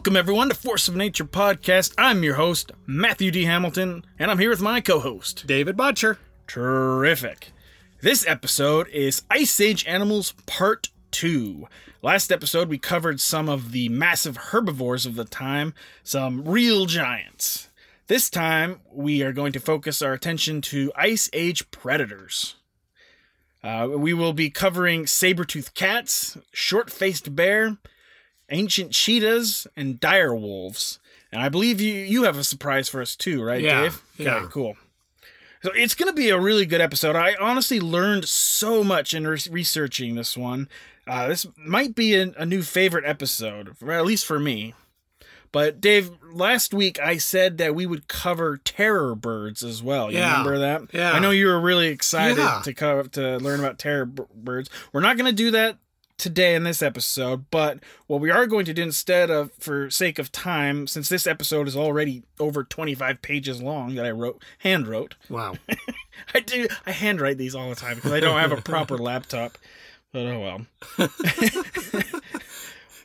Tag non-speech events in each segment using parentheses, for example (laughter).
Welcome, everyone, to Force of Nature Podcast. I'm your host, Matthew D. Hamilton, and I'm here with my co host, David Botcher. Terrific. This episode is Ice Age Animals Part 2. Last episode, we covered some of the massive herbivores of the time, some real giants. This time, we are going to focus our attention to Ice Age predators. Uh, we will be covering saber-toothed cats, short-faced bear, ancient cheetahs, and dire wolves. And I believe you you have a surprise for us too, right, Yeah, Dave? yeah. Okay, cool. So it's going to be a really good episode. I honestly learned so much in re- researching this one. Uh, this might be a, a new favorite episode, at least for me. But Dave, last week I said that we would cover terror birds as well. You Yeah, remember that? yeah. I know you were really excited Yeah. to cover to learn about terror b- birds. We're not going to do that today in this episode, but what we are going to do instead of for sake of time, since this episode is already over 25 pages long that I wrote hand wrote. Wow. (laughs) I do I handwrite these all the time because I don't have a (laughs) proper laptop. But oh well. (laughs)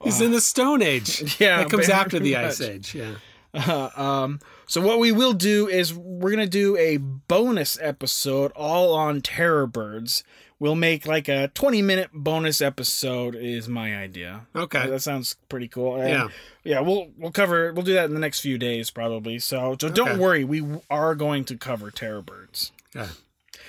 He's in the Stone Age. Yeah, That comes after the Ice. Age. Yeah. Uh, um, so what we will do is we're gonna do a bonus episode all on terror birds. We'll make like a 20 minute bonus episode is my idea. Okay. That sounds pretty cool. And, Yeah. Yeah, we'll we'll cover we'll do that in the next few days probably. So so don't worry, we are going to cover terror birds. Yeah.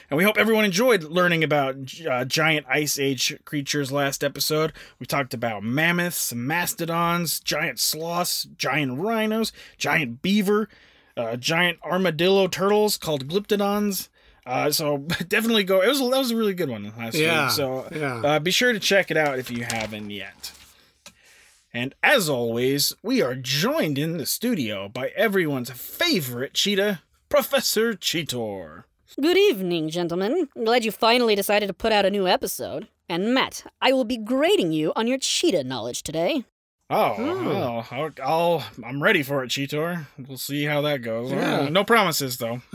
And we hope everyone enjoyed learning about uh, giant ice age creatures last episode. We talked about mammoths, mastodons, giant sloths, giant rhinos, giant beaver, uh, giant armadillo turtles called glyptodons. Uh, so (laughs) definitely go. It was that was a really good one last Yeah, week. So yeah. uh, be sure to check it out if you haven't yet. And as always, we are joined in the studio by everyone's favorite cheetah, Professor Cheetor. Good evening, gentlemen. Glad you finally decided to put out a new episode. And Matt, I will be grading you on your cheetah knowledge today. Oh, Hmm. well, I'll, I'll, I'm ready for it, Cheetor. We'll see how that goes. Yeah. Uh, no promises, though. (laughs)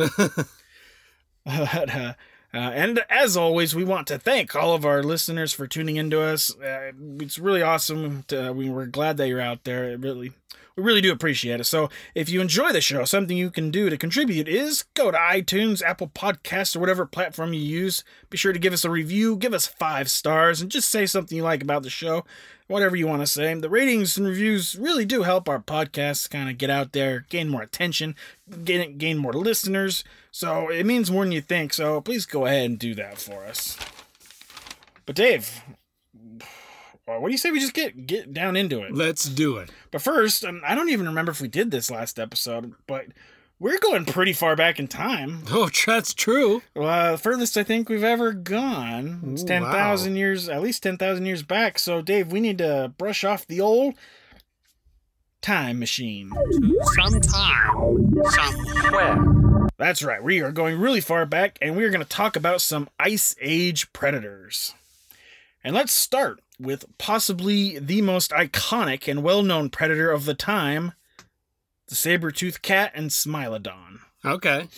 (laughs) But, uh, uh, and as always, we want to thank all of our listeners for tuning into us. Uh, it's really awesome. To, we, are glad that you're out there. It really, we really do appreciate it. So, if you enjoy the show, something you can do to contribute is go to iTunes, Apple Podcasts, or whatever platform you use. Be sure to give us a review, give us five stars, and just say something you like about the show. Whatever you want to say. The ratings and reviews really do help our podcast kind of get out there, gain more attention, gain gain more listeners. So it means more than you think. So please go ahead and do that for us. But Dave, (sighs) what do you say we just get get down into it? Let's do it. But first, um, I don't even remember if we did this last episode, but we're going pretty far back in time. Oh, that's true. Uh, furthest I think we've ever gone. It's Ooh, ten thousand wow. years, at least ten thousand years back. So, Dave, we need to brush off the old time machine. Sometime, somewhere. That's right. We are going really far back, and we are going to talk about some Ice Age predators. And let's start with possibly the most iconic and well-known predator of the time, the saber-toothed cat and Smilodon. Okay.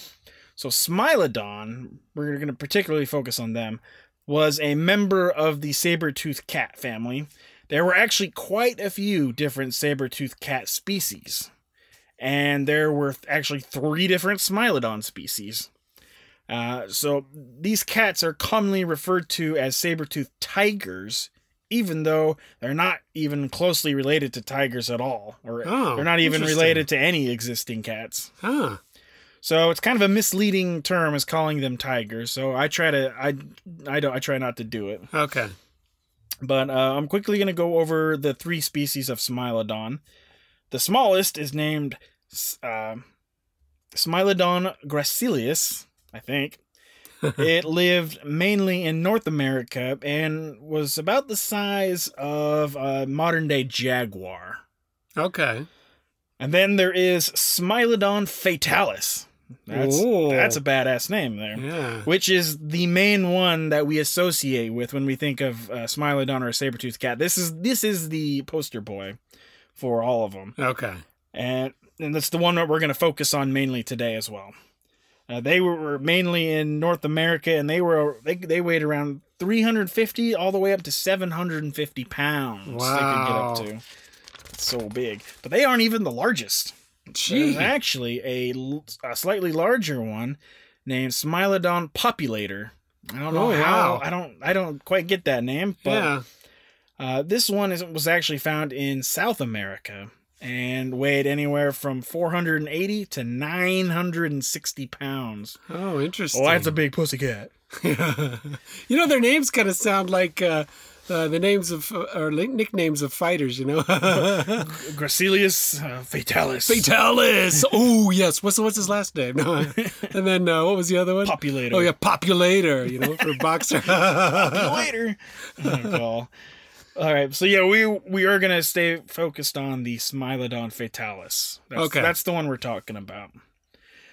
So Smilodon, we're going to particularly focus on them, was a member of the saber-toothed cat family. There were actually quite a few different saber-toothed cat species. And there were actually three different Smilodon species. Uh, so these cats are commonly referred to as saber-toothed tigers, even though they're not even closely related to tigers at all, or Oh, they're not even related to any existing cats. Huh. So it's kind of a misleading term as calling them tigers. So I try to I I don't I try not to do it. Okay. But uh, I'm quickly going to go over the three species of Smilodon. The smallest is named uh, Smilodon gracilis, I think. (laughs) it lived mainly in North America and was about the size of a modern day jaguar. Okay. And then there is Smilodon fatalis. That's Ooh. that's a badass name there. Yeah. Which is the main one that we associate with when we think of uh, Smilodon or a saber-toothed cat. This is this is the poster boy for all of them, Okay. and and that's the one that we're going to focus on mainly today as well. Uh, they were, were mainly in North America, and they were they they weighed around 350 all the way up to 750 pounds. They could get up Wow. to. It's so big, but they aren't even the largest. Gee. There's actually a slightly larger one named Smilodon populator. I don't know Oh, how. wow. I don't. I don't quite get that name, but yeah. uh, this one is, was actually found in South America and weighed anywhere from 480 to 960 pounds. Oh, interesting. Oh, that's a big pussy cat. (laughs) you know, their names kind of sound like uh, uh, the names of uh, or nicknames of fighters. You know, (laughs) Gracilius uh, fatalis. Fatalis. (laughs) Oh yes. What's what's his last name? No. and then uh, what was the other one? Populator. Oh yeah, Populator. You know, for boxer. later. Oh. All right, so yeah, we we are gonna stay focused on the Smilodon fatalis. That's, Okay. that's the one we're talking about.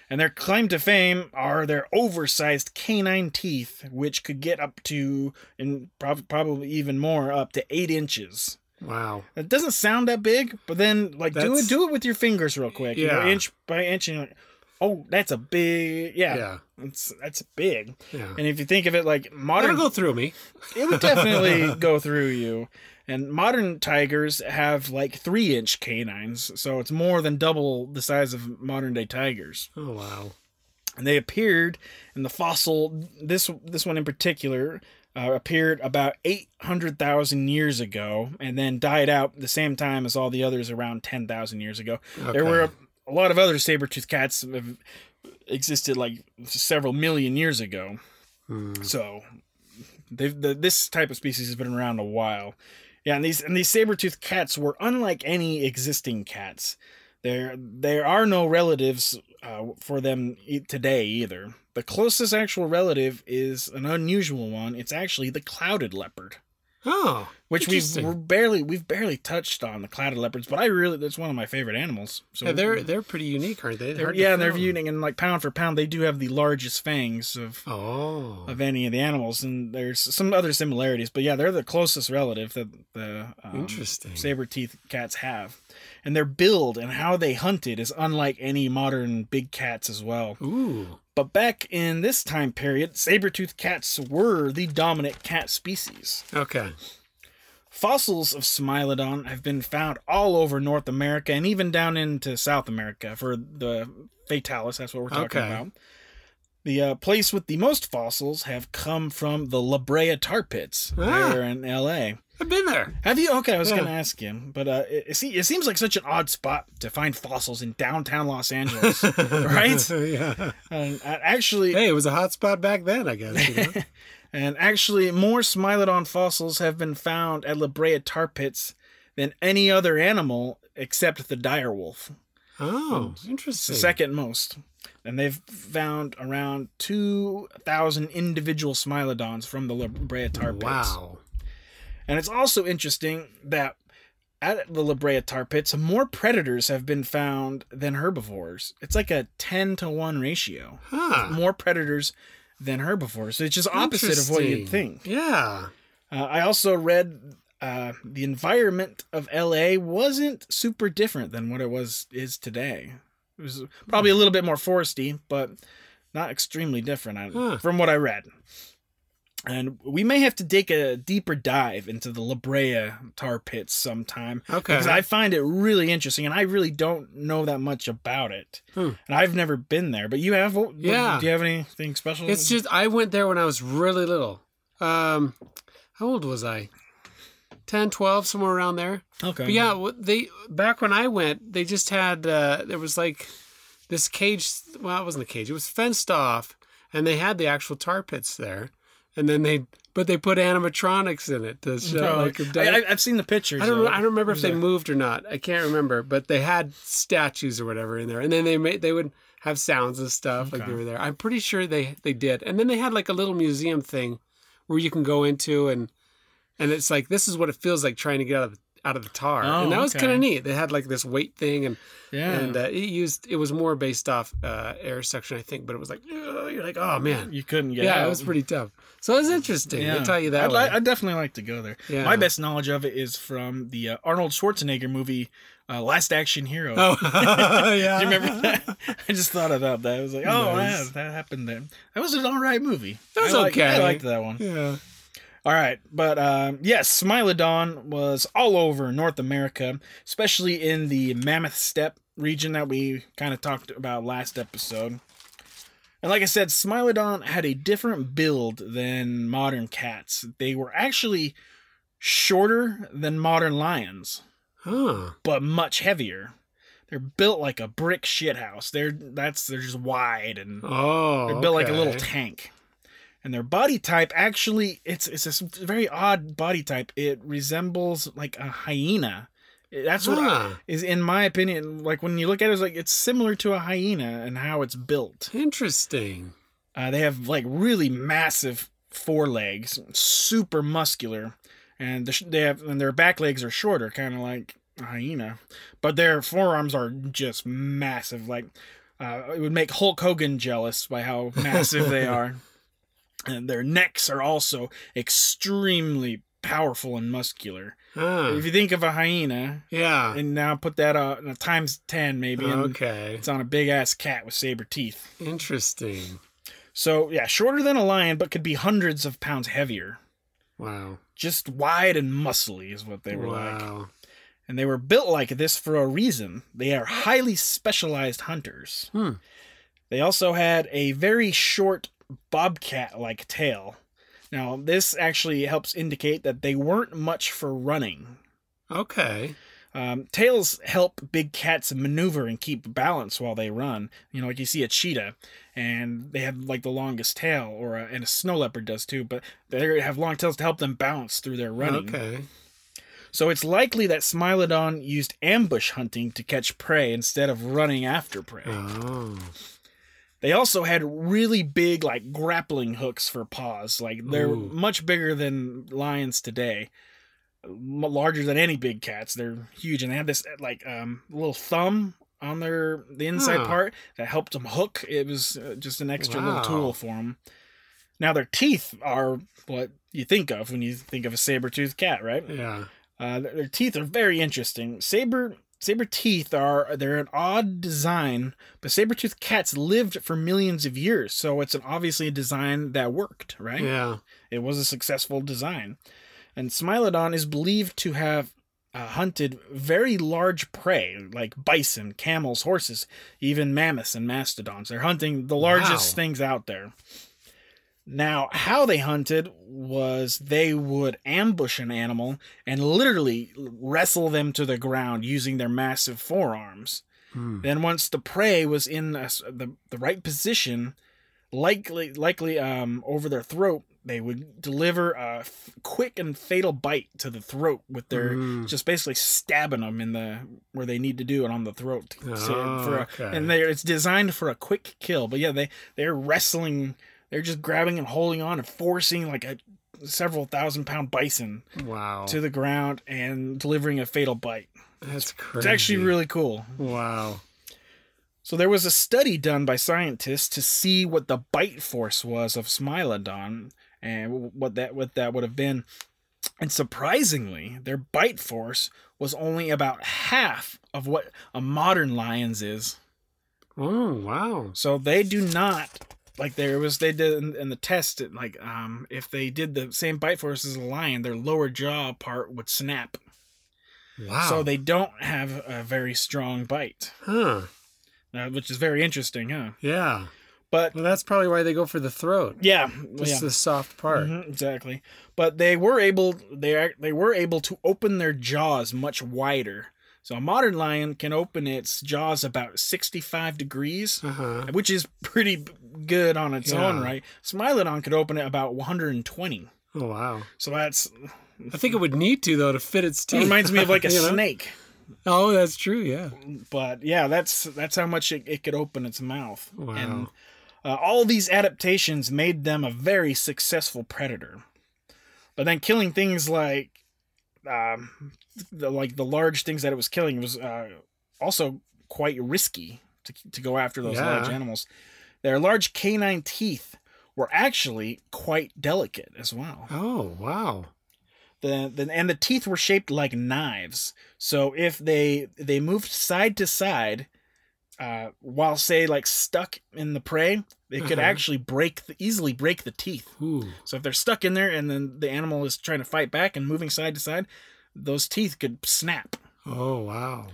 And their claim to fame are their oversized canine teeth, which could get up to, and prob- probably even more, up to eight inches. wow. It doesn't sound that big, but then like do it do it with your fingers real quick. You know, Yeah. inch by inch, and like, oh, that's a big yeah. Yeah. It's that's big. Yeah. And if you think of it like modern That'll go through me. (laughs) it would definitely (laughs) go through you. And modern tigers have like three inch canines, so it's more than double the size of modern day tigers. Oh wow. And they appeared in the fossil. This this one in particular uh, appeared about eight hundred thousand years ago, and then died out the same time as all the others around ten thousand years ago. There were a, lot of other saber tooth cats have existed like several million years ago. Hmm. So they've the, this type of species has been around a while. Yeah, and these and these saber-toothed cats were unlike any existing cats. There there are no relatives uh, for them today either. The closest actual relative is an unusual one. It's actually the clouded leopard, Oh. which we've we're barely we've barely touched on the clouded leopards, but I really that's one of my favorite animals. So Yeah, they're they're pretty unique, aren't they? they're- yeah, and they're unique, and like pound for pound, they do have the largest fangs of Oh. of any of the animals, and there's some other similarities. But yeah, they're the closest relative that the um, Interesting. saber tooth cats have, and their build and how they hunted is unlike any modern big cats as well. Ooh. But back in this time period, saber-toothed cats were the dominant cat species. Okay. Fossils of Smilodon have been found all over North America and even down into South America for the Fatalis. That's what we're talking Okay. about. The uh, place with the most fossils have come from the La Brea tar pits Ah. there in L.A. I've been there. Have you? Okay, I was Yeah. going to ask you, but uh, it, it, it seems like such an odd spot to find fossils in downtown Los Angeles, (laughs) right? (laughs) yeah. And uh, actually, Hey, it was a hot spot back then, I guess. You know? (laughs) And actually, more Smilodon fossils have been found at La Brea tar pits than any other animal except the dire wolf. oh, interesting. second most. And they've found around 2,000 individual Smilodons from the La Brea tar pits. Wow. And it's also interesting that at the La Brea tar pits, more predators have been found than herbivores. It's like a 10 to 1 ratio. Huh. More predators than herbivores. So it's just opposite of what you'd think. Yeah. Uh, I also read uh, the environment of LA wasn't super different than what it was is today. It was probably a little bit more foresty, but not extremely different I, Huh. from what I read. And we may have to take a deeper dive into the La Brea tar pits sometime Okay. because I find it really interesting, and I really don't know that much about it. Hmm. And I've never been there, but you have. What- Yeah. Do you have anything special? It's just I went there when I was really little. Um, how old was I? 10, 12, somewhere around there. okay. But yeah, they back when I went, they just had uh, there was like this cage. Well, it wasn't a cage; it was fenced off, and they had the actual tar pits there. And then they, but they put animatronics in it to show No, like a I, I've seen the pictures. I don't. know- I don't remember if they moved or not. I can't remember, but they had statues or whatever in there, and then they made they would have sounds and stuff like they were there. I'm pretty sure they they did, and then they had like a little museum thing where you can go into and and it's like this is what it feels like trying to get out of the, out of the tar, Oh, and that was okay. kind of neat. They had like this weight thing, and Yeah. and uh, it used it was more based off uh, air suction, I think, but it was like you're like oh man, you couldn't get yeah, out. it was pretty tough. So it was interesting. I'll tell you that. I'd, li- I'd definitely like to go there. Yeah. My best knowledge of it is from the uh, Arnold Schwarzenegger movie, uh, Last Action Hero. Oh (laughs) (laughs) yeah, Do you remember that? (laughs) I just thought about that. I was like, oh, Nice. yeah, that happened there. That was an all right movie. That was I liked- okay. I liked that one. Yeah. All right, but um, yes, Smilodon was all over North America, especially in the Mammoth Steppe region that we kind of talked about last episode. And like I said, Smilodon had a different build than modern cats. They were actually shorter than modern lions, Huh. but much heavier. They're built like a brick shithouse. They're that's they're just wide and Oh. they're built like a little tank. And their body type actually it's it's a very odd body type. It resembles like a hyena. That's what I- Huh. is in my opinion like when you look at it it's like it's similar to a hyena and how it's built. Interesting. Uh, they have like really massive forelegs, super muscular, and the they have and their back legs are shorter, kind of like a hyena, but their forearms are just massive. Like uh, it would make Hulk Hogan jealous by how massive they (laughs) are. And their necks are also extremely powerful and muscular. Huh. If you think of a hyena, Yeah. and now put that uh, a times ten maybe, Okay. it's on a big ass cat with saber teeth. Interesting. So yeah, shorter than a lion, but could be hundreds of pounds heavier. Wow. Just wide and muscly is what they were like. wow. And they were built like this for a reason. They are highly specialized hunters. Hmm. They also had a very short bobcat like tail. Now, this actually helps indicate that they weren't much for running. Okay. Um, tails help big cats maneuver and keep balance while they run. You know, like you see a cheetah, and they have like the longest tail, or a, and a snow leopard does too. But they have long tails to help them balance through their running. Okay. So it's likely that Smilodon used ambush hunting to catch prey instead of running after prey. Oh. They also had really big, like grappling hooks for paws. Like they're Ooh. much bigger than lions today, larger than any big cats. They're huge, and they had this like um little thumb on their the inside Huh. part that helped them hook. It was uh, just an extra Wow. little tool for them. Now their teeth are what you think of when you think of a saber-toothed cat, right? Yeah. Uh, their teeth are very interesting. Saber saber teeth are they're an odd design, but saber-toothed cats lived for millions of years, so it's an obviously a design that worked, right? Yeah. It was a successful design. And Smilodon is believed to have uh, hunted very large prey like bison, camels, horses, even mammoths and mastodons. They're hunting the largest Wow. things out there. Now, how they hunted was they would ambush an animal and literally wrestle them to the ground using their massive forearms. Hmm. Then once the prey was in a the, the right position, likely likely um over their throat, they would deliver a f- quick and fatal bite to the throat with their Mm. just basically stabbing them in the where they need to do it on the throat. So Oh, a, okay. and they it's designed for a quick kill. But yeah, they they're wrestling, they're just grabbing and holding on and forcing like a several thousand pound bison Wow. to the ground and delivering a fatal bite. That's crazy. It's actually really cool. Wow. So there was a study done by scientists to see what the bite force was of Smilodon and what that what that would have been. And surprisingly, their bite force was only about half of what a modern lion's is. Oh, wow. So they do not like there was they did in, in the test like um if they did the same bite force as a lion, their lower jaw part would snap. Wow. So they don't have a very strong bite, Huh. uh, which is very interesting, huh? Yeah. But Well, that's probably why they go for the throat. yeah, Just yeah. the soft part. Mhm, exactly. But they were able they they were able to open their jaws much wider. So a modern lion can open its jaws about 65 degrees, Uh-huh. which is pretty good on its Yeah. own right. Smilodon could open it about 120. Oh, wow. So that's I think it would need to, though, to fit its teeth. it teeth. reminds me of like a (laughs) You know? snake. Oh, that's true. Yeah. But yeah, that's that's how much it, it could open its mouth. Wow. And uh, all these adaptations made them a very successful predator. But then killing things like um, the, like the large things that it was killing was uh, also quite risky to, to go after those large animals. Their large canine teeth were actually quite delicate as well. Oh, wow. The, the and the teeth were shaped like knives. So if they they moved side to side, uh, while say like stuck in the prey, they could Uh-huh. actually break the, easily break the teeth. Ooh. So if they're stuck in there and then the animal is trying to fight back and moving side to side, those teeth could snap. Oh wow.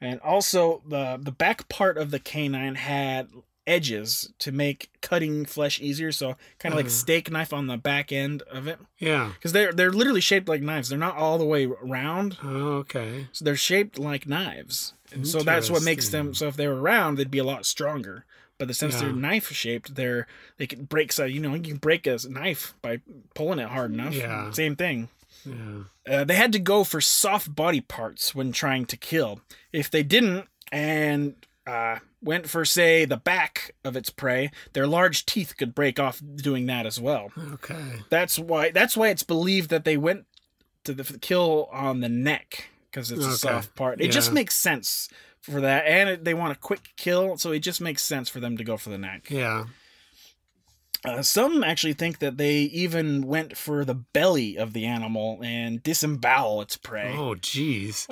And also the the back part of the canine had edges to make cutting flesh easier, so kind of like Uh-huh. steak knife on the back end of it. Yeah. Because they're they're literally shaped like knives. They're not all the way round, Oh, okay. so they're shaped like knives. And so that's what makes them. So if they were round, they'd be a lot stronger. But the since they're knife shaped, they're they can break. So you know you can break a knife by pulling it hard enough. Yeah. Same thing. Yeah. Uh, they had to go for soft body parts when trying to kill. If they didn't and uh, went for, say, the back of its prey, their large teeth could break off doing that as well. Okay. That's why. That's why it's believed that they went to the kill on the neck because it's a soft part. It just makes sense for that, and it, they want a quick kill, so it just makes sense for them to go for the neck. Yeah. Uh, some actually think that they even went for the belly of the animal and disembowel its prey. Oh, jeez.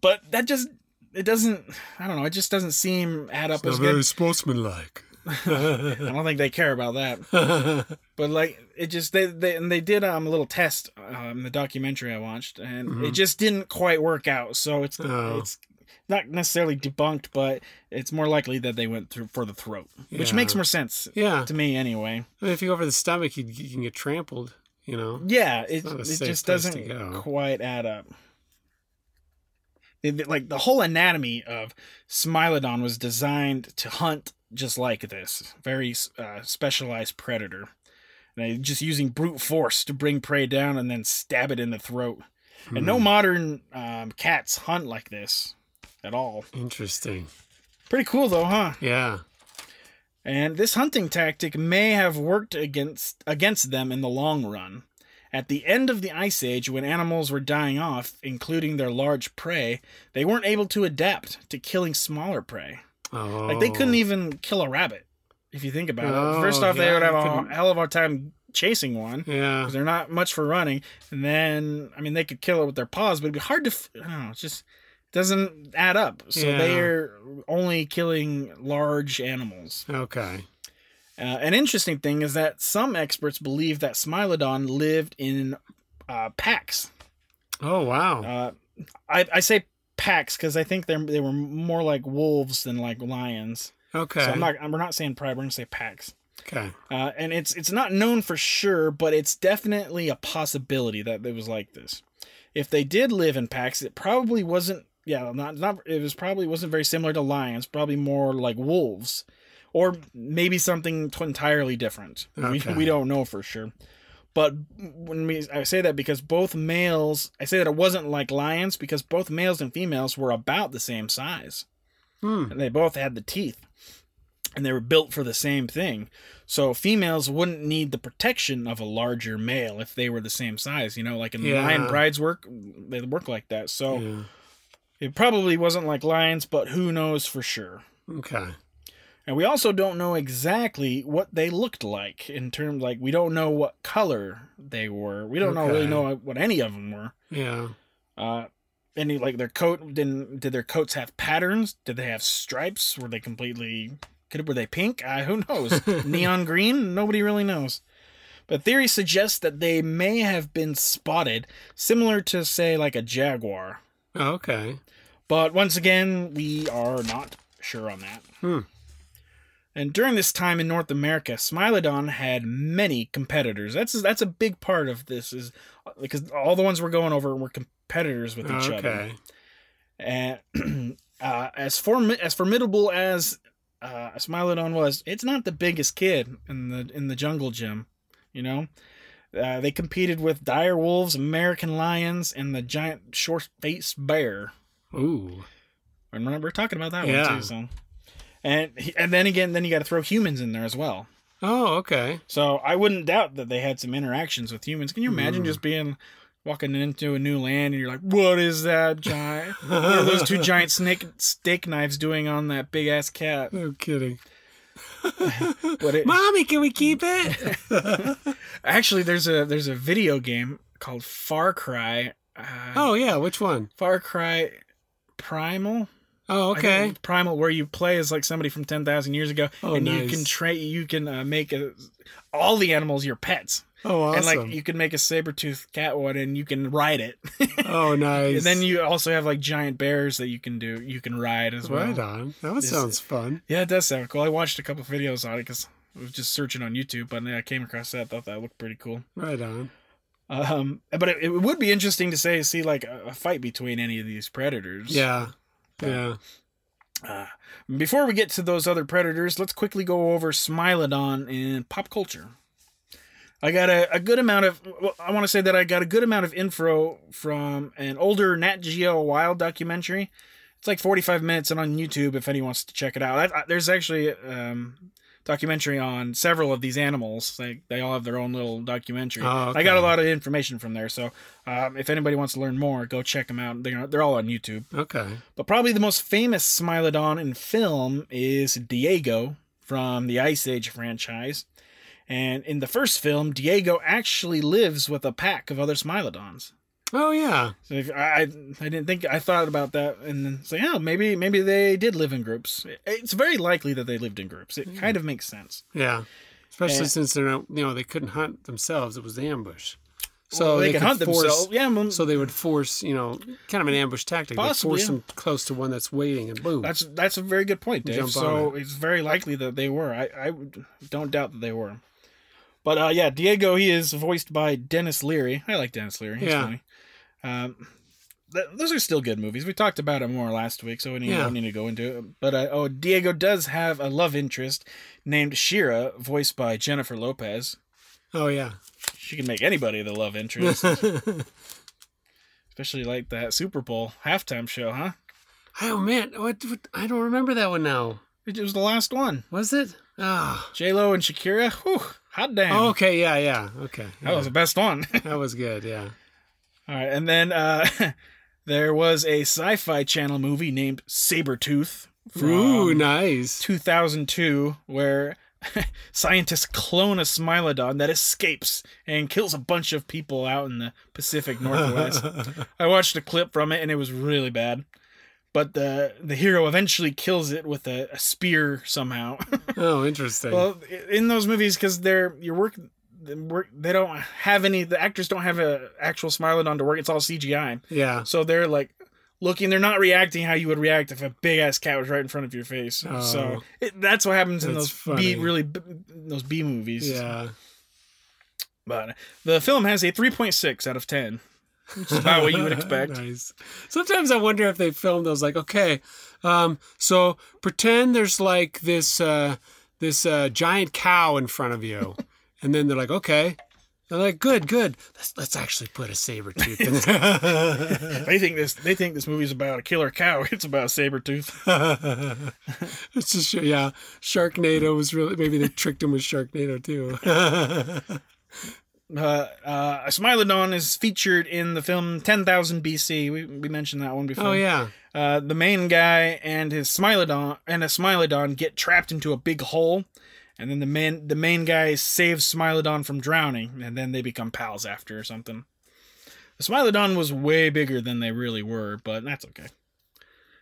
but that just it doesn't i don't know it just doesn't seem add up Not as very good sportsmanlike. (laughs) i don't think they care about that (laughs) but like it just they, they and they did um, a little test um, in the documentary i watched and it Mhm. just didn't quite work out so it's Oh. it's not necessarily debunked but it's more likely that they went through for the throat which makes more sense yeah. to me anyway I mean, if you go for the stomach, you, you can get trampled. You know. yeah it, it just doesn't quite add up It- like the whole anatomy of smilodon was designed to hunt just like this very uh, specialized predator and just using brute force to bring prey down and then stab it in the throat and no Hmm. modern um, cats hunt like this at all Interesting. pretty cool though huh Yeah. and this hunting tactic may have worked against against them in the long run. At the end of the ice age when animals were dying off, including their large prey, they weren't able to adapt to killing smaller prey. Oh. Like they couldn't even kill a rabbit if you think about it. Oh, First off, they would have a hell of a time chasing one. Yeah. They're not much for running, and then I mean they could kill it with their paws, but it'd be hard to. f- I don't know. It just doesn't add up. So Yeah. they're only killing large animals. Okay. Uh, an interesting thing is that some experts believe that Smilodon lived in uh, packs. Oh wow. Uh, I, I say packs because I think they they were more like wolves than like lions. Okay. So I'm not. We're not saying pride. We're gonna say packs. okay. Uh, and it's it's not known for sure, but it's definitely a possibility that it was like this. If they did live in packs, it probably wasn't. Yeah, not not. It was probably wasn't very similar to lions. Probably more like wolves, or maybe something t- entirely different. Okay. We we don't know for sure. But when we I say that because both males, I say that it wasn't like lions because both males and females were about the same size Hmm. and they both had the teeth and they were built for the same thing so females wouldn't need the protection of a larger male if they were the same size you know like in Yeah. lion brides work they work like that so Yeah. it probably wasn't like lions but who knows for sure Okay. And we also don't know exactly what they looked like in terms like we don't know what color they were. We don't know really know what any of them were. Yeah. uh any like their coat didn't did their coats have patterns? Did they have stripes? Were they completely could were they pink? Uh, who knows? (laughs) Neon green? Nobody really knows. But theory suggests that they may have been spotted similar to say like a jaguar. Oh, okay. but once again we are not sure on that. Hmm. And during this time in North America, Smilodon had many competitors. That's that's a big part of this is because all the ones we're going over were competitors with each other. Okay. And (clears throat) uh, as form as formidable as uh, Smilodon was, it's not the biggest kid in the in the jungle gym. You know, uh, they competed with dire wolves, American lions, and the giant short-faced bear. Ooh. And remember, we're talking about that Yeah. one too. So, and and then again, then you got to throw humans in there as well. Oh, okay. So I wouldn't doubt that they had some interactions with humans. Can you imagine Mm. just being walking into a new land and you're like, "What is that giant? (laughs) what are those two giant snake steak knives doing on that big ass cat?" No kidding. (laughs) But it, Mommy, can we keep it? (laughs) actually, there's a there's a video game called Far Cry. Uh, oh yeah, which one? Far Cry Primal. Oh, okay. Primal, where you play as like somebody from ten thousand years ago, Oh, and you can train, you can uh, make a, all the animals your pets, Oh, awesome. and like you can make a saber tooth cat one, and you can ride it. (laughs) oh, nice. and then you also have like giant bears that you can do, you can ride as well. Right on. That This- sounds fun. Yeah, it does sound cool. I watched a couple videos on it because I was just searching on YouTube, but I came across that. I thought that looked pretty cool. Right on. Um, but it, it would be interesting to say see like a, a fight between any of these predators. Yeah. Yeah. Uh, before we get to those other predators, let's quickly go over Smilodon in pop culture. I got a, a good amount of. Well, I want to say that I got a good amount of info from an older Nat Geo Wild documentary. It's like 45 minutes and on YouTube if anyone wants to check it out. I, I, there's actually um documentary on several of these animals. They they all have their own little documentary. Oh, I got a lot of information from there. So um, if anybody wants to learn more, go check them out. They're they're all on YouTube. Okay. But probably the most famous Smilodon in film is Diego from the Ice Age franchise. And in the first film, Diego actually lives with a pack of other Smilodons. Oh, yeah. So if, I I didn't think I thought about that and then say, oh, maybe maybe they did live in groups. It's very likely that they lived in groups. It kind of makes sense. Yeah. Especially Eh. since they're not, you know, they couldn't hunt themselves. It was the ambush. So Well, they, they, could hunt force, themselves. Yeah, well, So they would force, you know, kind of an ambush tactic. They Possibly, force yeah. them close to one that's waiting and boom. That's that's a very good point, Dave. Jump so it's very likely that they were. I, I would- don't doubt that they were. But uh, yeah, Diego he is voiced by Denis Leary. I like Denis Leary. He's Yeah. funny. Um, th- those are still good movies. We talked about it more last week, so we Yeah. don't need to go into it. But uh, oh, Diego does have a love interest named Shira, voiced by Jennifer Lopez. oh, yeah. She can make anybody the love interest, (laughs) especially like that Super Bowl halftime show, huh? oh, man. What, what? I don't remember that one now. It was the last one. Was it? Ah. J Lo and Shakira. Whew, hot damn. Oh, okay. Yeah, yeah. Okay. That was the best one. That was good. Yeah. All right, and then uh, (laughs) there was a sci-fi channel movie named Sabretooth Ooh, nice. 2002 where (laughs) scientists clone a Smilodon that escapes and kills a bunch of people out in the Pacific (laughs) Northwest. I watched a clip from it and it was really bad. But the the hero eventually kills it with a, a spear somehow. oh, interesting. Well, in those movies, because they're you're the work, they don't have any. The actors don't have a actual Smilodon to work. It's all CGI. yeah. So they're like looking. They're not reacting how you would react if a big ass cat was right in front of your face. So Oh. it, that's what happens in That's those B really b- those B movies. Yeah. But the film has a three point six out of ten, which is about what you would expect. (laughs) nice. Sometimes I wonder if they filmed those like, okay, um, so pretend there's like this uh, this uh, giant cow in front of you, and then they're like, okay. They're like, good, good. Let's let's actually put a saber tooth in there. (laughs) They think this. They think this movie's about a killer cow. (laughs) It's about a saber tooth. (laughs) it's just yeah. Sharknado was really maybe they tricked him with Sharknado too. Uh, uh, Smilodon is featured in the film 10,000 BC. We, we mentioned that one before. oh yeah. Uh, the main guy and his Smilodon and a Smilodon get trapped into a big hole, and then the main the main guy saves Smilodon from drowning, and then they become pals after or something. The Smilodon was way bigger than they really were, but that's okay.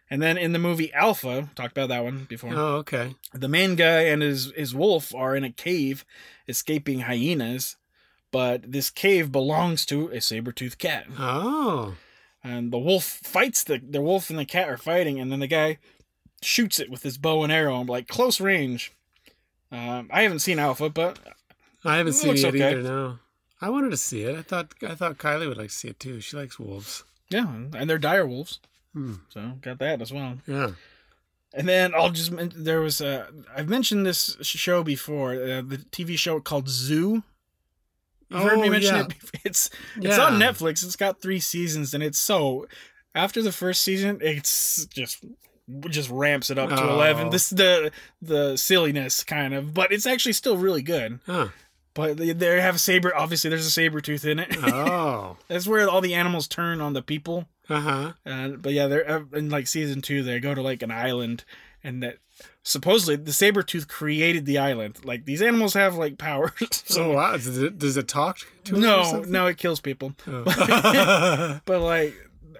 And then in the movie Alpha, talked about that one before. Oh okay. The main guy and his his wolf are in a cave escaping hyenas, but this cave belongs to a saber-toothed cat. Oh. And the wolf fights the the wolf and the cat are fighting, and then the guy shoots it with his bow and arrow, like close range. Um, I haven't seen Alpha, but I haven't It seen it okay. either. No. I wanted to see it. I thought I thought Kylie would like to see it too. She likes wolves. yeah, and they're dire wolves, Hmm. so got that as well. Yeah. And then I'll just there was a I've mentioned this show before, uh, the TV show called Zoo. You've heard me Oh, mention yeah. it. (laughs) before. It's it's on Netflix. It's got three seasons, and it's so. After the first season, it's just just ramps it up to Oh. eleven. This the the silliness kind of, but it's actually still really good. Huh. But they, they have a saber. Obviously, there's a saber tooth in it. (laughs) Oh. That's where all the animals turn on the people. Uh huh. Uh, but yeah, they're uh, in like season two. They go to like an island, and that supposedly the saber tooth created the island. Like these animals have like powers. (laughs) So So wow. Does it, does it talk to no, no, it kills people. Oh. (laughs) But like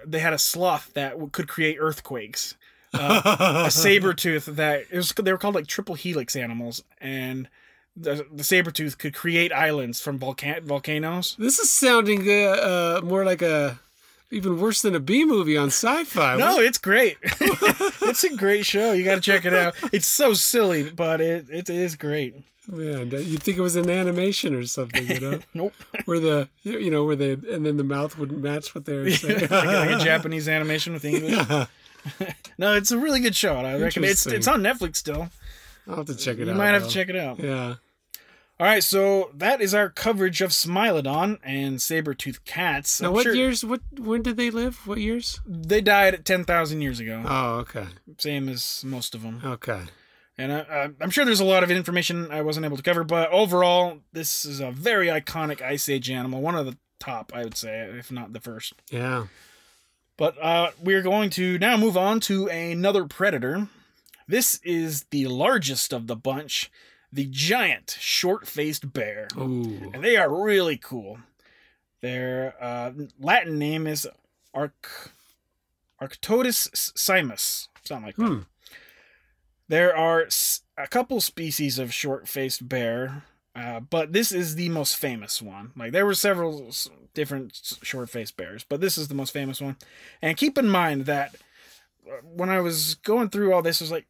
they had a sloth that could create earthquakes. Uh, a (laughs) saber tooth that it was they were called like triple helix animals, and the the saber tooth could create islands from volcan- volcanoes. This is sounding uh, uh, more like a even worse than a B movie on sci-fi. No, it's great. (laughs) (laughs) it's a great show. You got to check it out. It's so silly, but it it is great. Man, you'd think it was an animation or something, you know, Nope, where the you know where they and then the mouth wouldn't match what they were saying. like, like a Japanese animation with English. (laughs) No, it's a really good show. and I reckon it's it's on Netflix still. I'll have to check it You out. You might have to check it out. Yeah. All right, so that is our coverage of Smilodon and saber-toothed cats. Now, I'm what sure years? What when did they live? What years? They died at 10,000 years ago, Oh, okay, same as most of them. okay. And I, I, I'm sure there's a lot of information I wasn't able to cover, but overall, this is a very iconic Ice Age animal, one of the top, I would say, if not the first. Yeah. But uh, we're going to now move on to another predator. This is the largest of the bunch, the giant short-faced bear. Ooh. and they are really cool. Their uh, Latin name is Arc Arctodus simus, something like that. Hmm. There are s- a couple species of short-faced bear, uh, but this is the most famous one. Like there were several different short-faced bears, but this is the most famous one. And keep in mind that uh, when I was going through all this, I was like,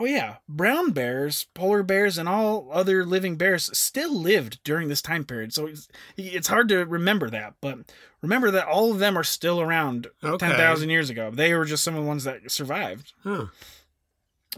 oh yeah, brown bears, polar bears, and all other living bears still lived during this time period. So it's, it's hard to remember that, but remember that all of them are still around Okay. 10,000 years ago. They were just some of the ones that survived. Huh.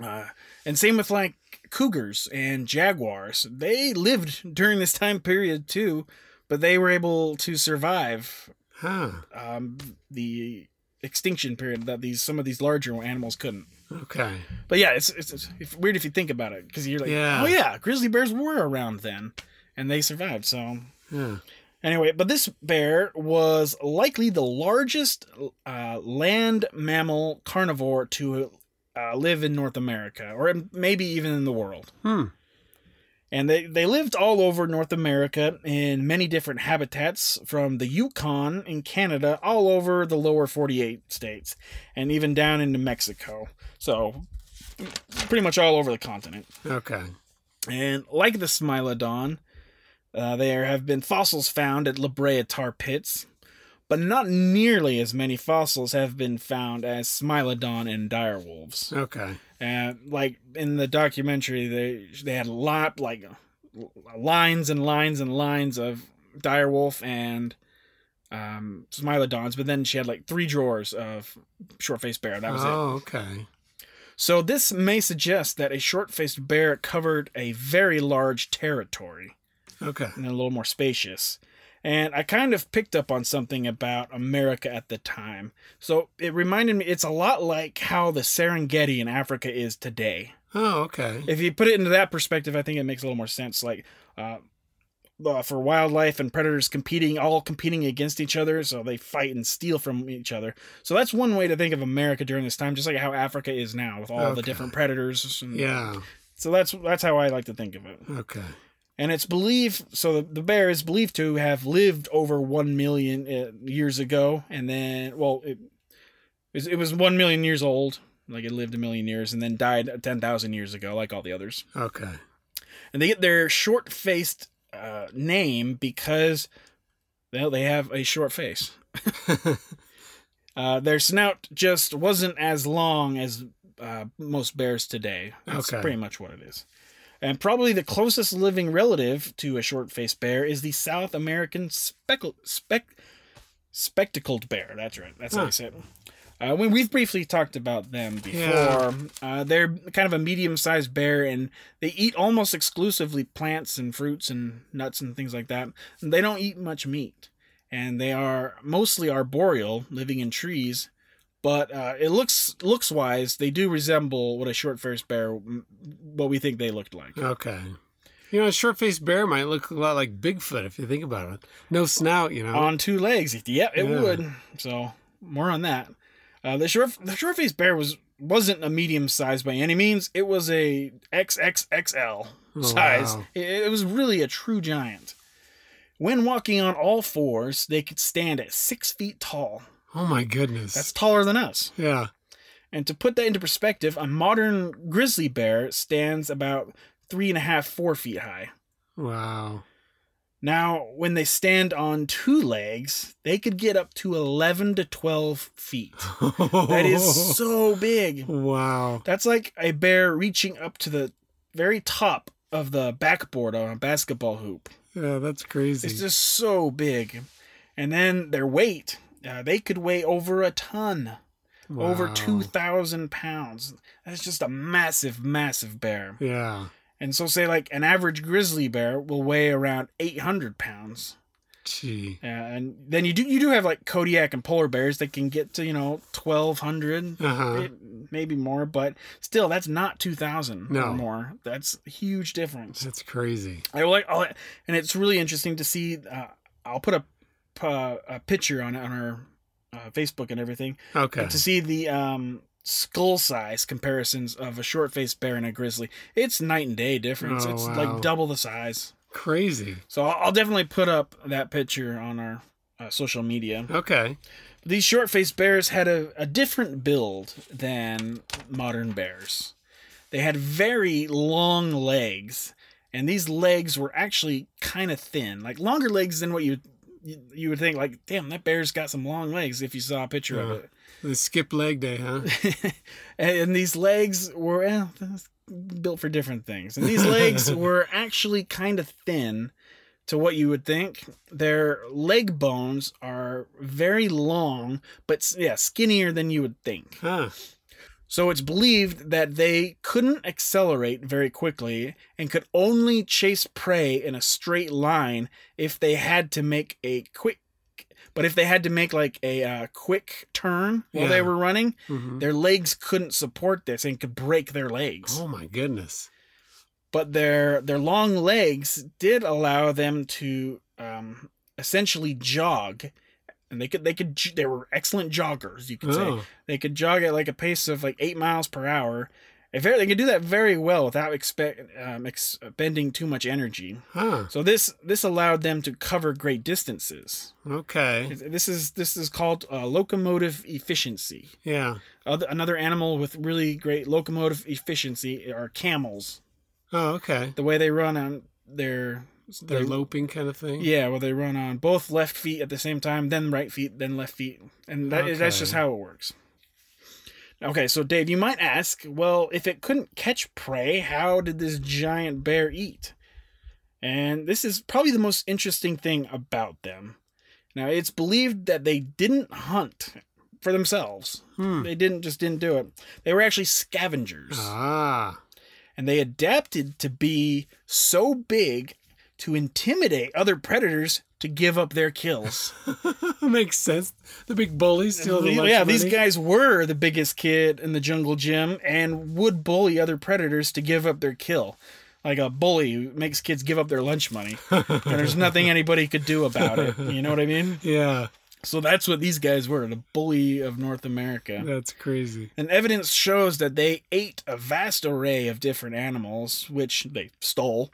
Uh, and same with like cougars and jaguars. They lived during this time period too, but they were able to survive Huh. um, the extinction period that these some of these larger animals couldn't. Okay. But yeah, it's it's, it's, weird if you think about it because you're like, Yeah. oh yeah, grizzly bears were around then, and they survived. So Yeah. anyway, but this bear was likely the largest uh, land mammal carnivore to uh, live in North America, or maybe even in the world. Hmm. And they, they lived all over North America in many different habitats, from the Yukon in Canada all over the lower 48 states, and even down into Mexico. So, pretty much all over the continent. Okay. And like the Smilodon, uh, there have been fossils found at La Brea tar pits, but not nearly as many fossils have been found as Smilodon and direwolves. Okay. And like in the documentary, they they had a lot like lines and lines and lines of direwolf and um, Smilodons, but then she had like three drawers of short-faced bear. That was it. oh, okay. So this may suggest that a short-faced bear covered a very large territory Okay. and a little more spacious. And I kind of picked up on something about America at the time. So it reminded me it's a lot like how the Serengeti in Africa is today. Oh, okay. If you put it into that perspective, I think it makes a little more sense. Like uh, uh, for wildlife and predators competing, all competing against each other, so they fight and steal from each other. So that's one way to think of America during this time, just like how Africa is now with all the different predators. And, Yeah. So that's that's how I like to think of it. Okay. And it's believed so the, bear is believed to have lived over one million uh, years ago, and then well, it it was, it was one million years old, like it lived a million years, and then died ten thousand years ago, like all the others. Okay. And they get their short faced uh, name because well, they have a short face. (laughs) Uh, their snout just wasn't as long as uh, most bears today. That's Okay. pretty much what it is. And probably the closest living relative to a short faced bear is the South American speckle, spec, spectacled bear. That's right. That's how you say it. Uh, we, we've briefly talked about them before. Yeah. Uh, they're kind of a medium sized bear and they eat almost exclusively plants and fruits and nuts and things like that. And they don't eat much meat. And they are mostly arboreal, living in trees. But uh, it looks looks wise, they do resemble what a short faced bear, what we think they looked like. Okay. You know, a short faced bear might look a lot like Bigfoot if you think about it. No snout, you know. on two legs. Yeah, it Yeah. would. So more on that. Uh, the short the short faced bear was wasn't a medium size by any means. It was a XXXL Oh, size. wow. It, it was really a true giant. When walking on all fours, they could stand at six feet tall. Oh my goodness. That's taller than us. yeah. And to put that into perspective, a modern grizzly bear stands about three and a half, four feet high. Wow. Now, when they stand on two legs, they could get up to 11 to 12 feet. That is (laughs) so big. Wow. That's like a bear reaching up to the very top of the backboard on a basketball hoop. Yeah, that's crazy. It's just so big. And then their weight, uh, they could weigh over a ton, over 2,000 pounds. That's just a massive, massive bear. Yeah. And so, say, like an average grizzly bear will weigh around 800 pounds. Gee. Uh, and then you do you do have like Kodiak and polar bears that can get to you know 1,200, Uh-huh. maybe more, but still that's not 2,000 No. or more. That's a huge difference. That's crazy. I like, I'll, and it's really interesting to see. Uh, I'll put a uh, a picture on on our uh, Facebook and everything Okay. but to see the um, skull size comparisons of a short faced bear and a grizzly. It's night and day difference. Oh, it's wow. like double the size. Crazy. So I'll, I'll definitely put up that picture on our uh, social media. Okay. These short faced bears had a, a different build than modern bears. They had very long legs, and these legs were actually kind of thin, like longer legs than what you you, you would think. Like, damn, that bear's got some long legs. If you saw a picture Yeah. of uh-huh. it, The skip leg day, huh? (laughs) and these legs were built for different things. And these legs (laughs) were actually kind of thin to what you would think. Their leg bones are very long, but yeah, skinnier than you would think. Huh. So it's believed that they couldn't accelerate very quickly and could only chase prey in a straight line if they had to make a quick but if they had to make like a uh, quick turn while they were running, Mhm. their legs couldn't support this and could break their legs. Oh my goodness. But their their long legs did allow them to um, essentially jog, and they could they could they were excellent joggers. You could say Oh. they could jog at like a pace of like eight miles per hour. Very, they could do that very well without expect, um, expending too much energy. Huh. So this this allowed them to cover great distances. Okay. This is this is called uh, locomotive efficiency. Yeah. Other, another animal with really great locomotive efficiency are camels. Oh, okay. The way they run on their They're loping kind of thing. yeah, well they run on both left feet at the same time, then right feet, then left feet, and that, that's just how it works. Okay, so Dave, you might ask, well, if it couldn't catch prey, how did this giant bear eat? And this is probably the most interesting thing about them. Now, it's believed that they didn't hunt for themselves. Hmm. They didn't just didn't do it. They were actually scavengers. Ah. and they adapted to be so big to intimidate other predators to give up their kills. (laughs) Makes sense. The big bullies steal the lunch yeah, these guys were the biggest kid in the jungle gym and would bully other predators to give up their kill. Like a bully who makes kids give up their lunch money. (laughs) and there's nothing anybody could do about it. You know what I mean? (laughs) Yeah, So that's what these guys were, the bully of North America. that's crazy. And evidence shows that they ate a vast array of different animals, which they stole.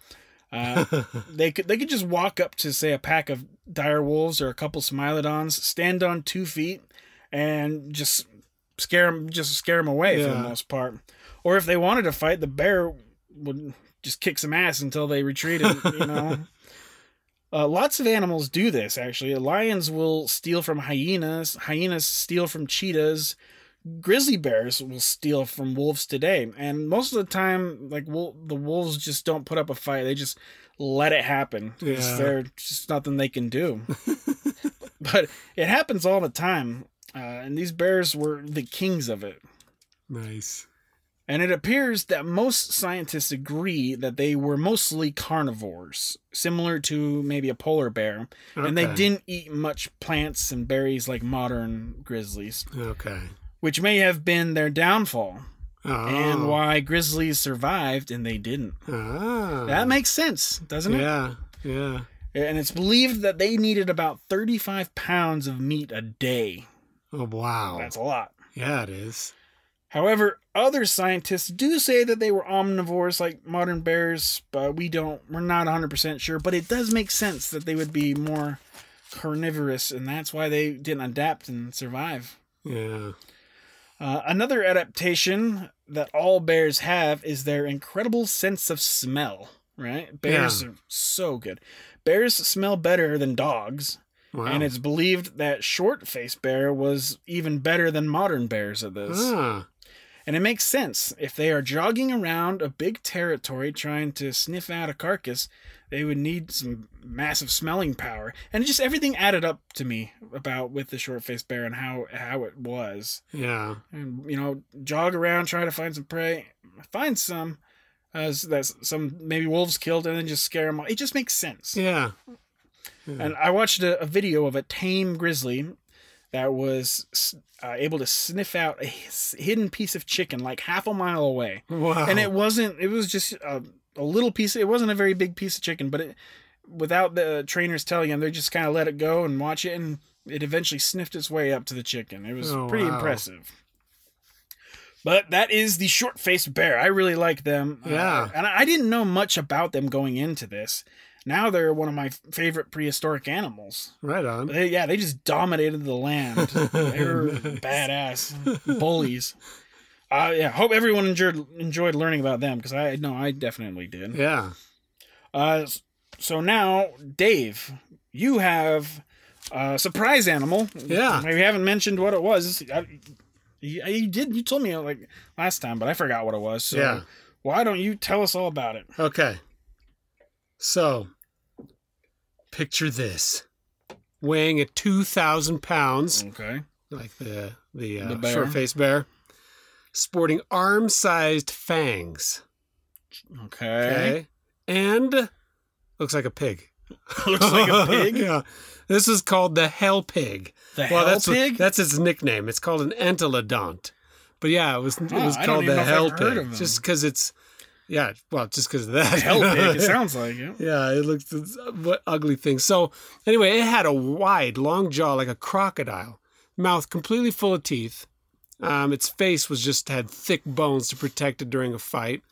Uh, (laughs) they could they could just walk up to say a pack of dire wolves or a couple smilodons, stand on two feet, and just scare them just scare them away for the most part. Or if they wanted to fight, the bear would just kick some ass until they retreated. You (laughs) know. Uh, lots of animals do this actually. Lions will steal from hyenas. Hyenas steal from cheetahs grizzly bears will steal from wolves today. And most of the time like wol- the wolves just don't put up a fight. They just let it happen. Yeah. there's just nothing they can do. (laughs) But it happens all the time uh, and these bears were the kings of it. Nice. and it appears that most scientists agree that they were mostly carnivores similar to maybe a polar bear and they didn't eat much plants and berries like modern grizzlies. Okay. Which may have been their downfall Oh. and why grizzlies survived and they didn't. Ah. That makes sense, doesn't it? Yeah. Yeah. And it's believed that they needed about 35 pounds of meat a day. Oh wow. That's a lot. yeah, it is. However, other scientists do say that they were omnivores like modern bears, but we don't, we're not 100% sure. But it does make sense that they would be more carnivorous, and that's why they didn't adapt and survive. Yeah. Uh, another adaptation that all bears have is their incredible sense of smell. Right? Bears are so good. Bears smell better than dogs, Wow. and it's believed that short-faced bear was even better than modern bears at this. ah, And it makes sense. If they are jogging around a big territory trying to sniff out a carcass, they would need some massive smelling power. And just everything added up to me about with the short faced bear and how how it was. yeah. And you know, jog around, try to find some prey, find some as that's some maybe wolves killed and then just scare them. off. It just makes sense. Yeah. And I watched a, a video of a tame grizzly that was uh, able to sniff out a hidden piece of chicken like half a mile away. Wow. And it wasn't, it was just a, a little piece, it wasn't a very big piece of chicken, but it, without the trainers telling him, they just kind of let it go and watch it, and it eventually sniffed its way up to the chicken. It was Oh, pretty wow. impressive. But that is the short faced bear. I really like them. Uh, Yeah. and I I didn't know much about them going into this. Now they're one of my favorite prehistoric animals. right on. They, yeah, they just dominated the land. (laughs) They're badass bullies. Uh, yeah, hope everyone enjoyed enjoyed learning about them because I know I definitely did. Yeah. Uh, so now, Dave, you have a surprise animal. Yeah. we haven't mentioned what it was. I, you, you did. You told me like last time, but I forgot what it was. So Yeah. why don't you tell us all about it? Okay. So, picture this: weighing at two thousand pounds, Okay. like the the, uh, The bear. short-faced bear, sporting arm-sized fangs. Okay. Okay, and looks like a pig. (laughs) Looks like a pig. (laughs) yeah. This is called the hell pig. The well, hell that's what- pig. that's its nickname. It's called an entelodont. But yeah, it was it Oh, was called the know if I've hell pig just because it's yeah. Well, just because of that. hell pig. It (laughs) sounds like it. Yeah, it looks it's, uh, what ugly thing. So anyway, it had a wide, long jaw like a crocodile, mouth completely full of teeth. Um, its face was just had thick bones to protect it during a fight.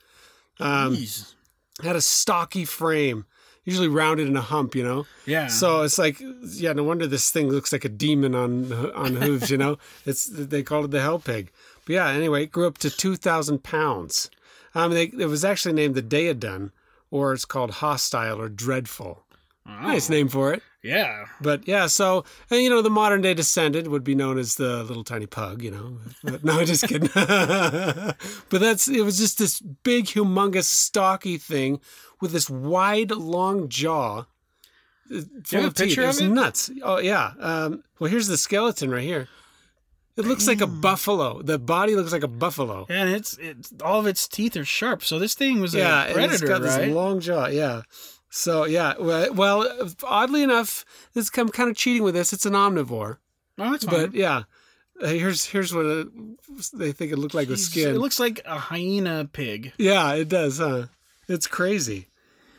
Um, Jeez. had a stocky frame, usually rounded in a hump, you know. Yeah. So it's like, yeah, no wonder this thing looks like a demon on on hooves, you know. (laughs) It's they called it the hell pig. But yeah, anyway, it grew up to two thousand pounds. Um, they, it was actually named the Daedon, or it's called hostile or dreadful. Oh, Nice name for it. Yeah. But yeah, so and, you know the modern day descendant would be known as the little tiny pug, you know. But, no, I'm just kidding. (laughs) but that's it was just this big, humongous, stocky thing with this wide, long jaw. uh, Full have of teeth. It was it? nuts. Oh yeah. Um, well, here's the skeleton right here. It looks like a hmm. buffalo. The body looks like a buffalo. And it's it's all of its teeth are sharp. So this thing was yeah, a predator, it's got right? this long jaw. Yeah. So yeah, well, oddly enough, this I'm kind of cheating with this. It's an omnivore. oh, it's fine. But yeah, here's here's what it, they think it looked like with skin. It looks like a hyena pig. yeah, it does, huh? It's crazy.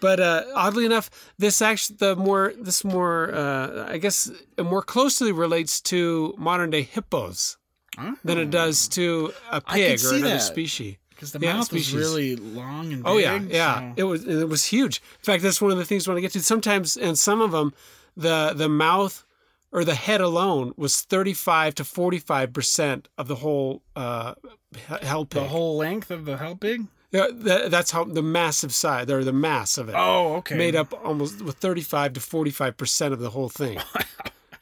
But uh, oddly enough, this actually the more this more uh, I guess it more closely relates to modern day hippos than it does to a pig or another that. species. Because the Yeah, mouth species. was really long and big. Oh yeah, yeah. so- It was it was huge. In fact, that's one of the things when I get to. Sometimes, and some of them, the the mouth or the head alone was thirty five to forty five percent of the whole uh, hell pig. The whole length of the hell pig? Yeah, that, that's how the massive size or the mass of it Oh, okay. made up almost with thirty five to forty five percent of the whole thing. (laughs)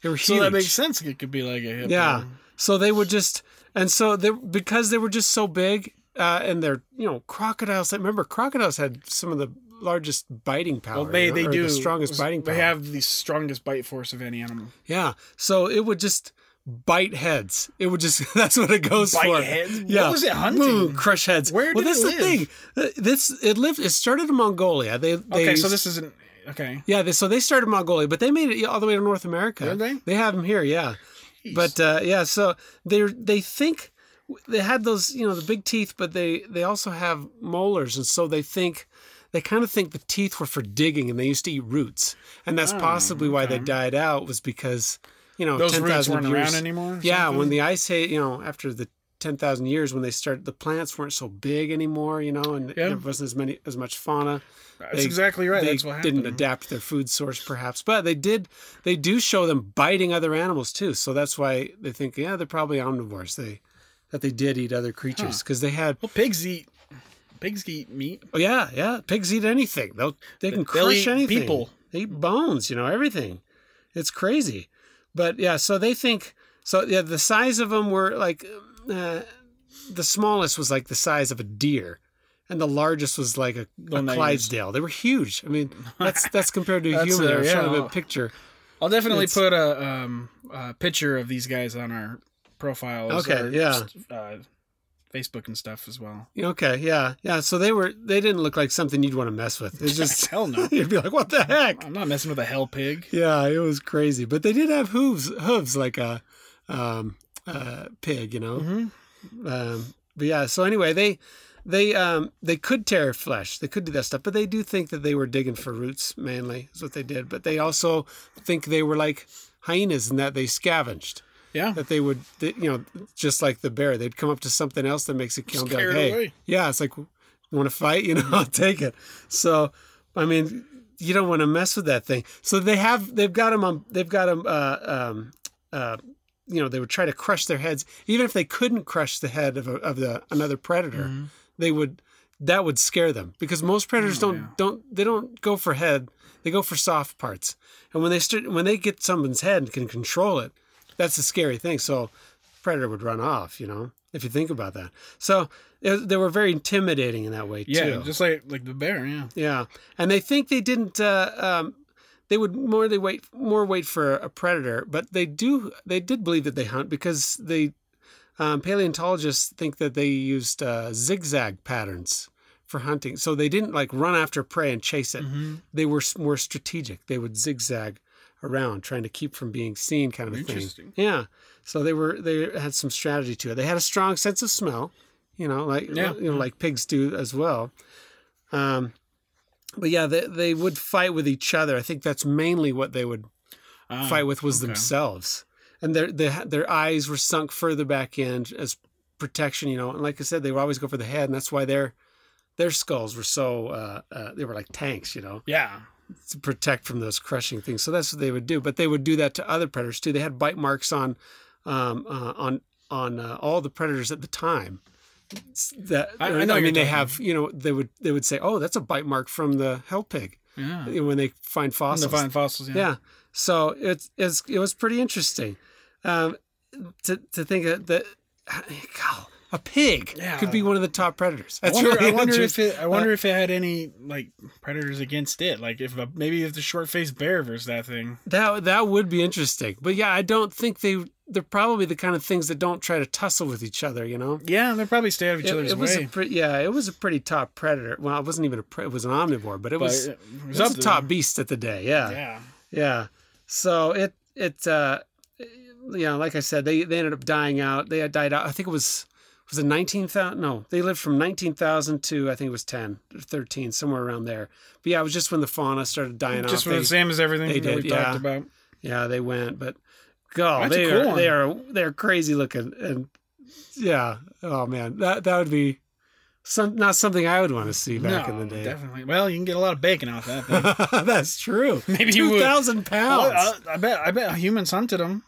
They were So that makes sense. It could be like a hippo. Yeah. So they would just, and so they because they were just so big, uh, and they're you know crocodiles. I remember, crocodiles had some of the largest biting power. Well, they they do the strongest biting power. They have the strongest bite force of any animal. yeah. So it would just bite heads. It would just (laughs) that's what it goes Bite for. heads? What Yeah. was it hunting? Boom, crush heads. Where well, did that's it the thing. Uh, This it lived. It started in Mongolia. They, they Okay, so this isn't okay. Yeah, they, so they started in Mongolia, but they made it all the way to North America. Did they? They have them here, yeah. But uh, yeah, so they they think they had those, you know, the big teeth, but they they also have molars, and so they think they kind of think the teeth were for digging, and they used to eat roots, and that's possibly why they died out was because you know Those ten roots weren't years around anymore. or yeah, something? when the ice age, you know, after the ten thousand years, when they started, the plants weren't so big anymore, you know, and Yeah. there wasn't as many as much fauna that's exactly right. they That's what happened. didn't adapt their food source perhaps but they did they do show them biting other animals too so that's why they think yeah they're probably omnivores they that they did eat other creatures Huh. because they had. Well, pigs eat pigs eat meat. Oh yeah, yeah. Pigs eat anything. They'll they can They'll crush anything. people. They eat bones. You know everything. It's crazy. But yeah, so they think so. Yeah, the size of them were like uh, the smallest was like the size of a deer, and the largest was like a, a Clydesdale. They were huge. I mean, (laughs) that's that's compared to a human. yeah, showing a picture. I'll definitely It's- put a um a picture of these guys on our profiles. Okay, yeah. just, uh, Facebook and stuff as well. Okay, yeah, yeah. So they were they didn't look like something you'd want to mess with. It's (laughs) just Hell no. (laughs) you'd be like, what the heck? I'm not messing with a hell pig. Yeah, it was crazy. But they did have hooves, hooves like a um, uh, pig, you know. Mm-hmm. Um, but yeah, so anyway, they they um, they could tear flesh, they could do that stuff, but they do think that they were digging for roots mainly. Is what they did. But they also think they were like hyenas and that they scavenged. Yeah. That they would, that, you know, just like the bear, they'd come up to something else that makes it kill be like, hey, away. yeah, it's like, want to fight? You (laughs) know, I'll take it. So, I mean, you don't want to mess with that thing. So they have, they've got them on, they've got them, uh, um, uh, you know, they would try to crush their heads, even if they couldn't crush the head of a, of the another predator, Mm-hmm. they would, that would scare them because most predators Oh, don't yeah. don't they don't go for head, they go for soft parts, and when they start when they get someone's head and can control it, that's a scary thing. So, predator would run off, you know, if you think about that. So it, they were very intimidating in that way Yeah, too. Yeah, just like like the bear. Yeah. Yeah, and they think they didn't. Uh, um, they would more they wait more wait for a predator, but they do. They did believe that they hunt because they um, paleontologists think that they used uh, zigzag patterns for hunting. So they didn't like run after prey and chase it. Mm-hmm. They were more strategic. They would zigzag around, trying to keep from being seen, kind of a thing. Interesting. Yeah. So they were they had some strategy to it. They had a strong sense of smell, you know, like Yeah. you know, like pigs do as well. Um, but yeah, they they would fight with each other. I think that's mainly what they would Ah, fight with was okay. themselves, and their their their eyes were sunk further back in as protection. You know, and like I said, they would always go for the head, and that's why their their skulls were so uh, uh, they were like tanks. You know, Yeah. To protect from those crushing things. So that's what they would do. But they would do that to other predators too. They had bite marks on um, uh, on on uh, all the predators at the time. That I- I I, know what mean, they talking have you know they would they would say, oh, that's a bite mark from the hell pig Yeah. when they find fossils. fine fossils. Yeah. yeah. So it's, it's it was pretty interesting um, to to think that, that (sighs) God, a pig Yeah. could be one of the top predators. I That's wonder, really I wonder if it. I wonder if it had any like predators against it. Like if a, maybe if the short faced bear versus that thing. That that would be interesting. But yeah, I don't think they they're probably the kind of things that don't try to tussle with each other, you know. Yeah, they probably stay out of each It, other's it was way. a pretty yeah, it was a pretty top predator. Well, it wasn't even a pre- it was an omnivore, but it but was it it was was a top beast at the day. Yeah. Yeah. Yeah. So it it uh you know, like I said, they they ended up dying out. They had died out. I think it was was it 19,000? No, they lived from 19,000 to I think it was 10 or 13, somewhere around there. But yeah, it was just when the fauna started dying Just off. They- the same as everything they that we did, talked yeah. about. Yeah, they went, but God, they cool are they are they are crazy looking, and yeah, oh man, that that would be some not something I would want to see back no, in the day. definitely. Well, you can get a lot of bacon off that. (laughs) That's true. Maybe two thousand thousand Well, pounds. I, I bet. I bet humans hunted them.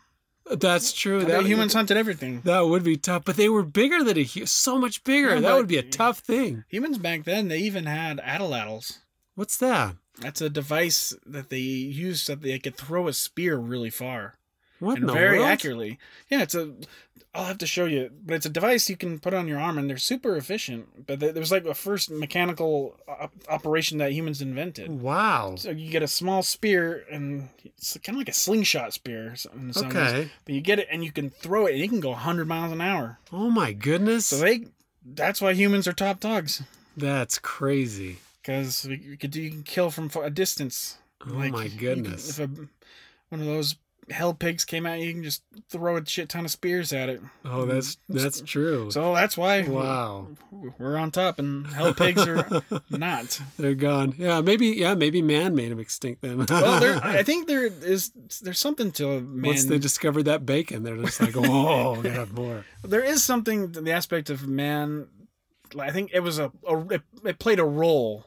That's true. That humans hunted everything. that would be tough, but they were bigger than a so much bigger. That would be a tough thing. Humans back then, they even had atlatls. What's that? That's a device that they used so that they could throw a spear really far What and very world? accurately. Yeah, it's a. I'll have to show you, but it's a device you can put on your arm, and they're super efficient. But there was like a first mechanical op- operation that humans invented. Wow. So you get a small spear, and it's kind of like a slingshot spear. Some ways. Okay. But you get it, and you can throw it, and it can go 100 miles an hour. Oh my goodness. So they, that's why humans are top dogs, That's crazy. because you could do, you can kill from a distance. Oh Like, my can- goodness. if a, one of those hell pigs came out, you can just throw a shit ton of spears at it. Oh, that's (laughs) that's true. So that's why wow. we're on top, and hell pigs are (laughs) not. They're gone. Yeah, maybe. Yeah, maybe man made them extinct then. Well, there, (laughs) I think there is there's something to man. Once they discovered that bacon, they're just like, oh, we gotta have more." there is something to the aspect of man. I think it was a, a it, it played a role,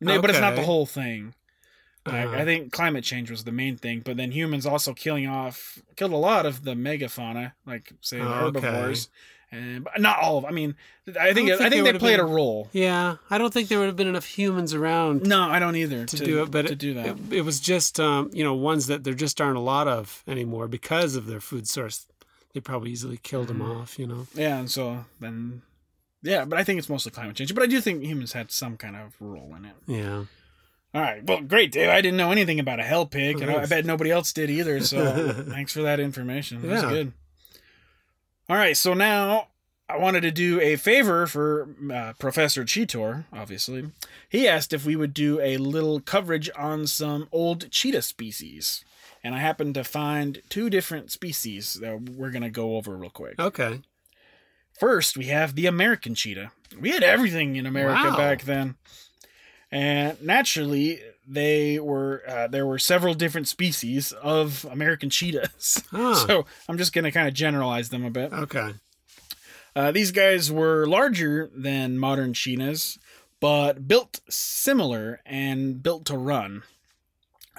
no, but it's not the whole thing. Like, Uh-huh. I think climate change was the main thing, but then humans also killing off killed a lot of the megafauna, like say the Oh, okay. herbivores, and but not all of. I mean, I think I think, think they played a role. Yeah, I don't think there would have been enough humans around No, I don't either to, to, do it, but to it, do that. It, it was just um, you know ones that there just aren't a lot of anymore because of their food source. They probably easily killed them Mm-hmm. off. You know. yeah, and so then, yeah, but I think it's mostly climate change. But I do think humans had some kind of role in it. Yeah. All right, well, great, Dave. I didn't know anything about a hell pig, and I, bet nobody else did either. So (laughs) thanks for that information. That's Yeah. good. All right, so now I wanted to do a favor for uh, Professor Cheetor, obviously. He asked if we would do a little coverage on some old cheetah species. And I happened to find two different species that we're going to go over real quick. Okay. First, we have the American cheetah. We had everything in America Wow. back then. And naturally, they were uh, there were several different species of American cheetahs. (laughs) Ah. So I'm just going to kind of generalize them a bit. Okay. Uh, these guys were larger than modern cheetahs, but built similar and built to run.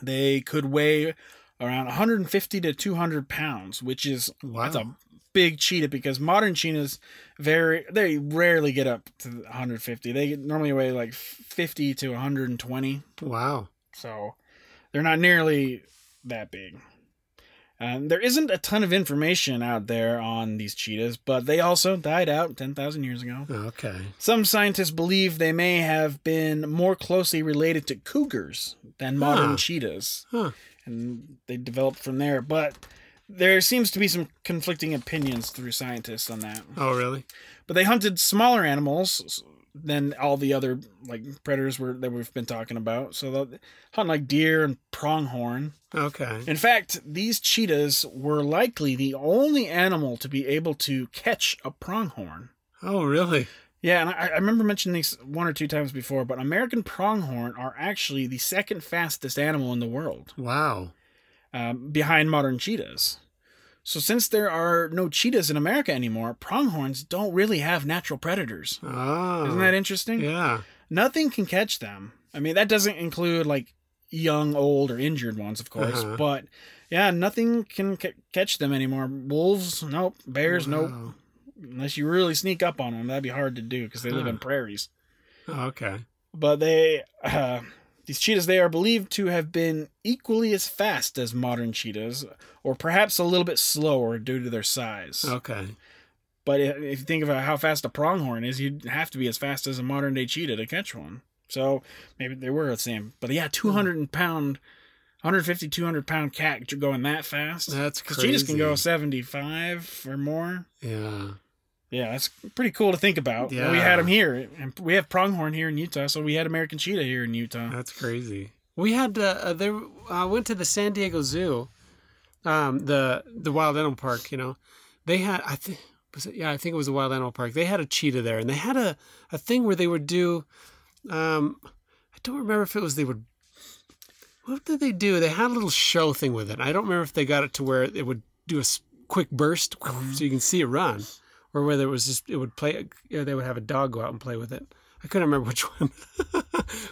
They could weigh around 150 to 200 pounds, which is Wow. that's a big cheetah because modern cheetahs very they rarely get up to 150. They normally weigh like 50 to 120. Wow. So they're not nearly that big. Um, there isn't a ton of information out there on these cheetahs, but they also died out 10,000 years ago. Okay. Some scientists believe they may have been more closely related to cougars than modern Huh. cheetahs, Huh. and they developed from there. But there seems to be some conflicting opinions through scientists on that. Oh, really? But they hunted smaller animals than all the other like predators were that we've been talking about. So they'll hunt like deer and pronghorn. Okay. In fact, these cheetahs were likely the only animal to be able to catch a pronghorn. Oh, really? Yeah, and I, I remember mentioning these one or two times before, but American pronghorn are actually the second fastest animal in the world, Wow. Um, behind modern cheetahs. So since there are no cheetahs in America anymore, pronghorns don't really have natural predators. Oh. Isn't that interesting? Yeah. Nothing can catch them. I mean, that doesn't include like young, old, or injured ones, of course. Uh-huh. But yeah, nothing can c- catch them anymore. Wolves, nope. Bears, nope. Unless you really sneak up on them, that'd be hard to do because they live in prairies. Oh, okay. But they, uh, these cheetahs, they are believed to have been equally as fast as modern cheetahs, or perhaps a little bit slower due to their size. Okay. But if you think about how fast a pronghorn is, you'd have to be as fast as a modern day cheetah to catch one. So maybe they were the same. But yeah, 200 pound, 150, 200 pound cat going that fast. That's Because crazy. cheetahs can go 75 or more. Yeah. Yeah, that's pretty cool to think about. Yeah. We had them here, and we have pronghorn here in Utah, so we had American cheetah here in Utah. That's crazy. We had uh, uh, there. I went to the San Diego Zoo, um, the the wild animal park. You know, they had. I think was it? Yeah, I think it was the wild animal park. They had a cheetah there, and they had a a thing where they would do. Um, I don't remember if it was they would. What did they do? They had a little show thing with it. I don't remember if they got it to where it would do a quick burst so you can see it run, or whether it was just it would play. You know, they would have a dog go out and play with it. I couldn't remember (laughs) which one.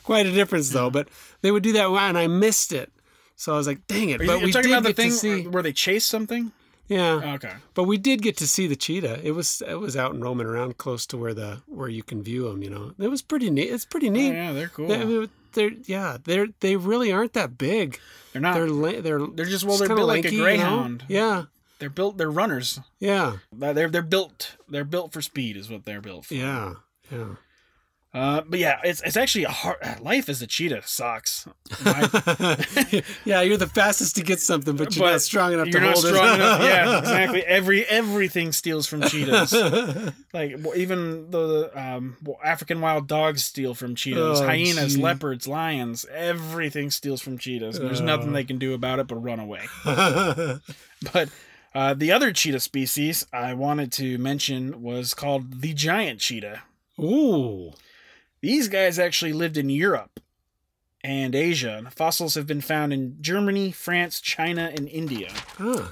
Quite a difference though, but they would do that and I missed it. So I was like, dang it. Are you but you're we talking did about the get thing to see. where they chase something? Yeah. Oh, okay. But we did get to see the cheetah. It was it was out and roaming around close to where the where you can view them, you know. It was pretty neat. It's pretty Oh, neat. yeah, they're cool. They, I mean, they're yeah, they're they really aren't that big. They're not. They're They're, they're just well, they're built like a lanky, you know? greyhound. Yeah. They're built. They're runners. Yeah. They're they're built. They're built for speed, is what they're built for. Yeah. Yeah. Uh, but yeah, it's it's actually a hard life as a cheetah sucks. (laughs) Yeah, you're the fastest to get something, but you're But not strong enough You're to not hold strong it. enough. Yeah, (laughs) exactly. Every everything steals from cheetahs. (laughs) like even the um, African wild dogs steal from cheetahs. Oh, Hyenas, gee. leopards, lions. Everything steals from cheetahs. There's nothing they can do about it but run away. But uh, the other cheetah species I wanted to mention was called the giant cheetah. Ooh. These guys actually lived in Europe and Asia. Fossils have been found in Germany, France, China, and India. Huh.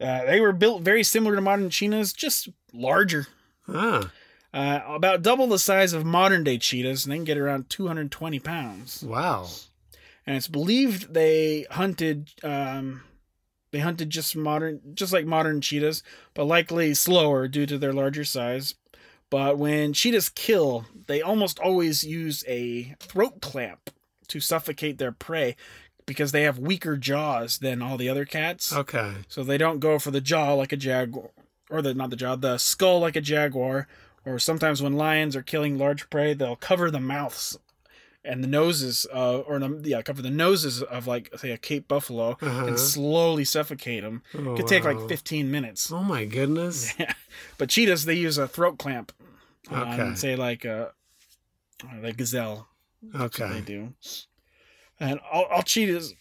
Uh, they were built very similar to modern cheetahs, just larger. Ah. Uh, about double the size of modern day cheetahs, and they can get around 220 pounds. Wow. And it's believed they hunted um, They hunted just modern, just like modern cheetahs, but likely slower due to their larger size. But when cheetahs kill, they almost always use a throat clamp to suffocate their prey because they have weaker jaws than all the other cats. Okay. So they don't go for the jaw like a jaguar, or the not the jaw, the skull like a jaguar. Or sometimes when lions are killing large prey, they'll cover the mouths and the noses, uh, or yeah, cover the noses of like say a Cape buffalo Uh-huh. and slowly suffocate them. Oh, Could take wow. like 15 minutes. Oh my goodness. (laughs) Yeah. But cheetahs, they use a throat clamp. on, Okay. say like a like gazelle. Okay. they do. And all, all cheetahs,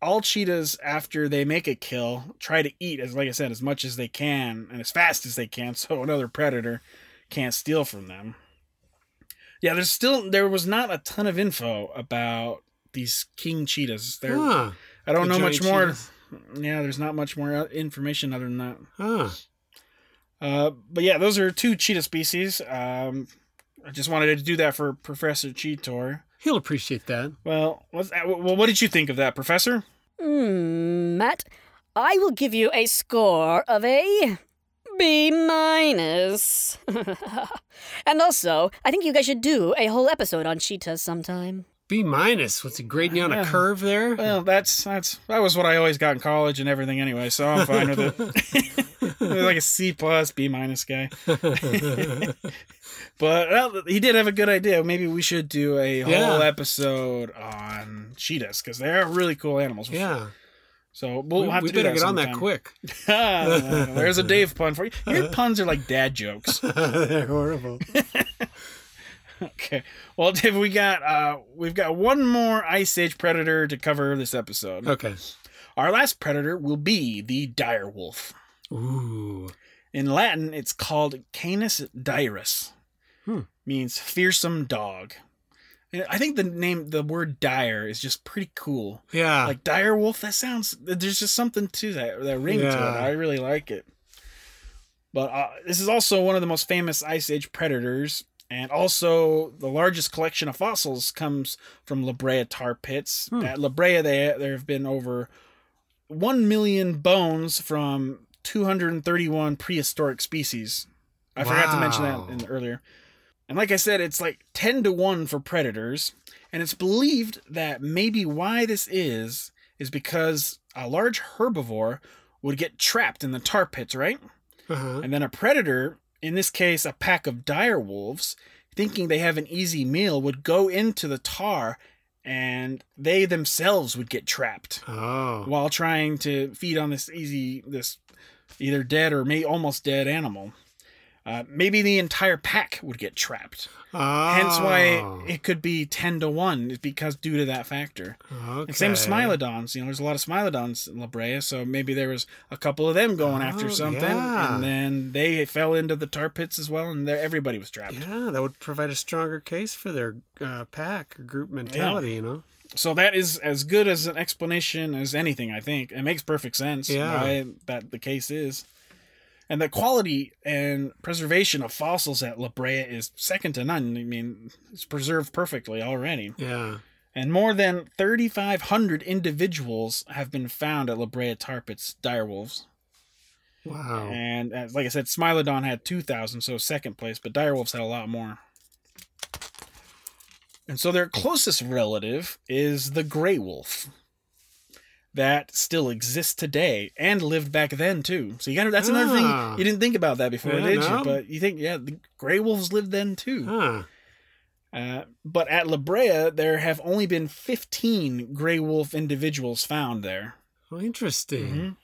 all cheetahs after they make a kill try to eat as like I said as much as they can and as fast as they can, so another predator can't steal from them. Yeah, there's still there was not a ton of info about these king cheetahs. There, Huh. I don't The know much more. cheetahs? Yeah, there's not much more uh, information other than that. Huh. Uh, but yeah, those are two cheetah species. Um, I just wanted to do that for Professor Cheetor. He'll appreciate that. Well, what's well, what did you think of that, Professor? Hmm, Matt, I will give you a score of a B minus. (laughs) and also, I think you guys should do a whole episode on cheetahs sometime. B minus. What's he grading you on a curve there? Well, that's that's that was what I always got in college and everything anyway, so I'm fine with it. (laughs) (laughs) like a C plus, B minus guy. But well, he did have a good idea. Maybe we should do a whole Yeah. episode on cheetahs because they're really cool animals. yeah. So we'll we have we to do better that get on that quick. (laughs) (laughs) There's a Dave pun for you. Your puns are like dad jokes. (laughs) They're horrible. Okay. Well, Dave, we got uh we've got one more ice age predator to cover this episode. Okay. Our last predator will be the dire wolf. Ooh. In Latin, it's called Canis dirus. Hmm. Means fearsome dog. I think the name the word dire is just pretty cool. Yeah. Like dire wolf, that sounds there's just something to that that ring to it. I really like it. But uh, this is also one of the most famous ice age predators and also the largest collection of fossils comes from La Brea tar pits. Hmm. At La Brea they, there have been over 1 million bones from 231 prehistoric species. I forgot to mention that in earlier. And like I said, it's like 10 to 1 for predators. And it's believed that maybe why this is, is because a large herbivore would get trapped in the tar pits, right? uh-huh. And then a predator, in this case a pack of dire wolves, thinking they have an easy meal, would go into the tar and they themselves would get trapped Oh. while trying to feed on this easy, this either dead or may almost dead animal. Uh, maybe the entire pack would get trapped. oh. Hence why it could be 10 to 1 is because due to that factor. Okay. And same with Smilodons. You know, there's a lot of Smilodons in La Brea, so maybe there was a couple of them going after Oh, something, yeah. and then they fell into the tar pits as well, and everybody was trapped. Yeah, that would provide a stronger case for their uh, pack group mentality, you know? So that is as good as an explanation as anything. I think it makes perfect sense. Yeah. why that the case is, and the quality and preservation of fossils at La Brea is second to none. I mean, it's preserved perfectly already. Yeah. And more than 3,500 individuals have been found at La Brea tar pits, direwolves. Wow. And uh, like I said, Smilodon had 2,000, so second place, but direwolves had a lot more. And so their closest relative is the gray wolf. That still exists today and lived back then too. So you got to that's another Ah. thing you didn't think about that before, Yeah, did no. you? But you think yeah, the gray wolves lived then too. Huh. Uh, but at La Brea, there have only been 15 gray wolf individuals found there. Well, interesting. Mhm.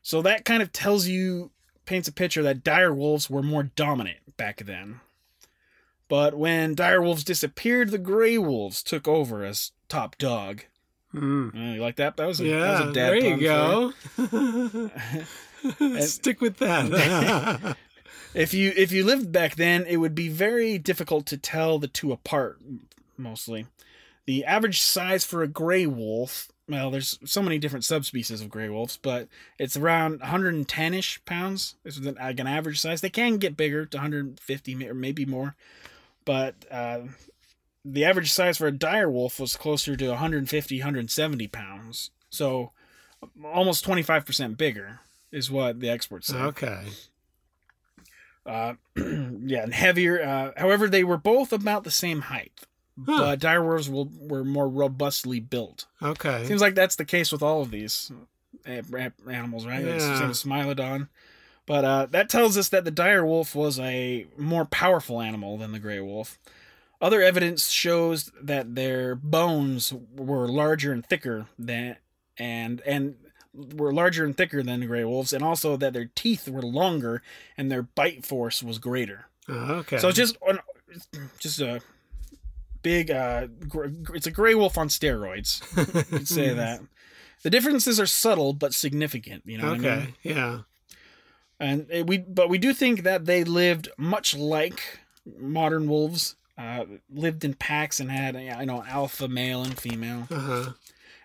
So that kind of tells you, paints a picture that dire wolves were more dominant back then. But when dire wolves disappeared, the gray wolves took over as top dog. Mm. Uh, you like that? That was a, Yeah, that was a dad there you go. (laughs) Stick with that. (laughs) If you if you lived back then, it would be very difficult to tell the two apart. Mostly, the average size for a gray wolf. Well, there's so many different subspecies of gray wolves, but it's around 110ish pounds. This is an, like an average size. They can get bigger to 150 or maybe more, but uh, the average size for a dire wolf was closer to 150, 170 pounds. So almost 25% bigger, is what the experts say. Okay. Uh, (clears throat) yeah, and heavier. Uh, however, they were both about the same height, Huh. but direwolves will, were more robustly built. Okay. Seems like that's the case with all of these uh, animals, right? Yeah. same as Smilodon. But uh, that tells us that the dire wolf was a more powerful animal than the gray wolf. Other evidence shows that their bones were larger and thicker than and and were larger and thicker than the gray wolves, and also that their teeth were longer and their bite force was greater. okay. So just an, just a big uh, gr- it's a gray wolf on steroids. You could say (laughs) that. The differences are subtle but significant. You know what I Okay. mean? Yeah. And it- we, but we do think that they lived much like modern wolves. Uh, lived in packs and had you know alpha male and female. Uh huh.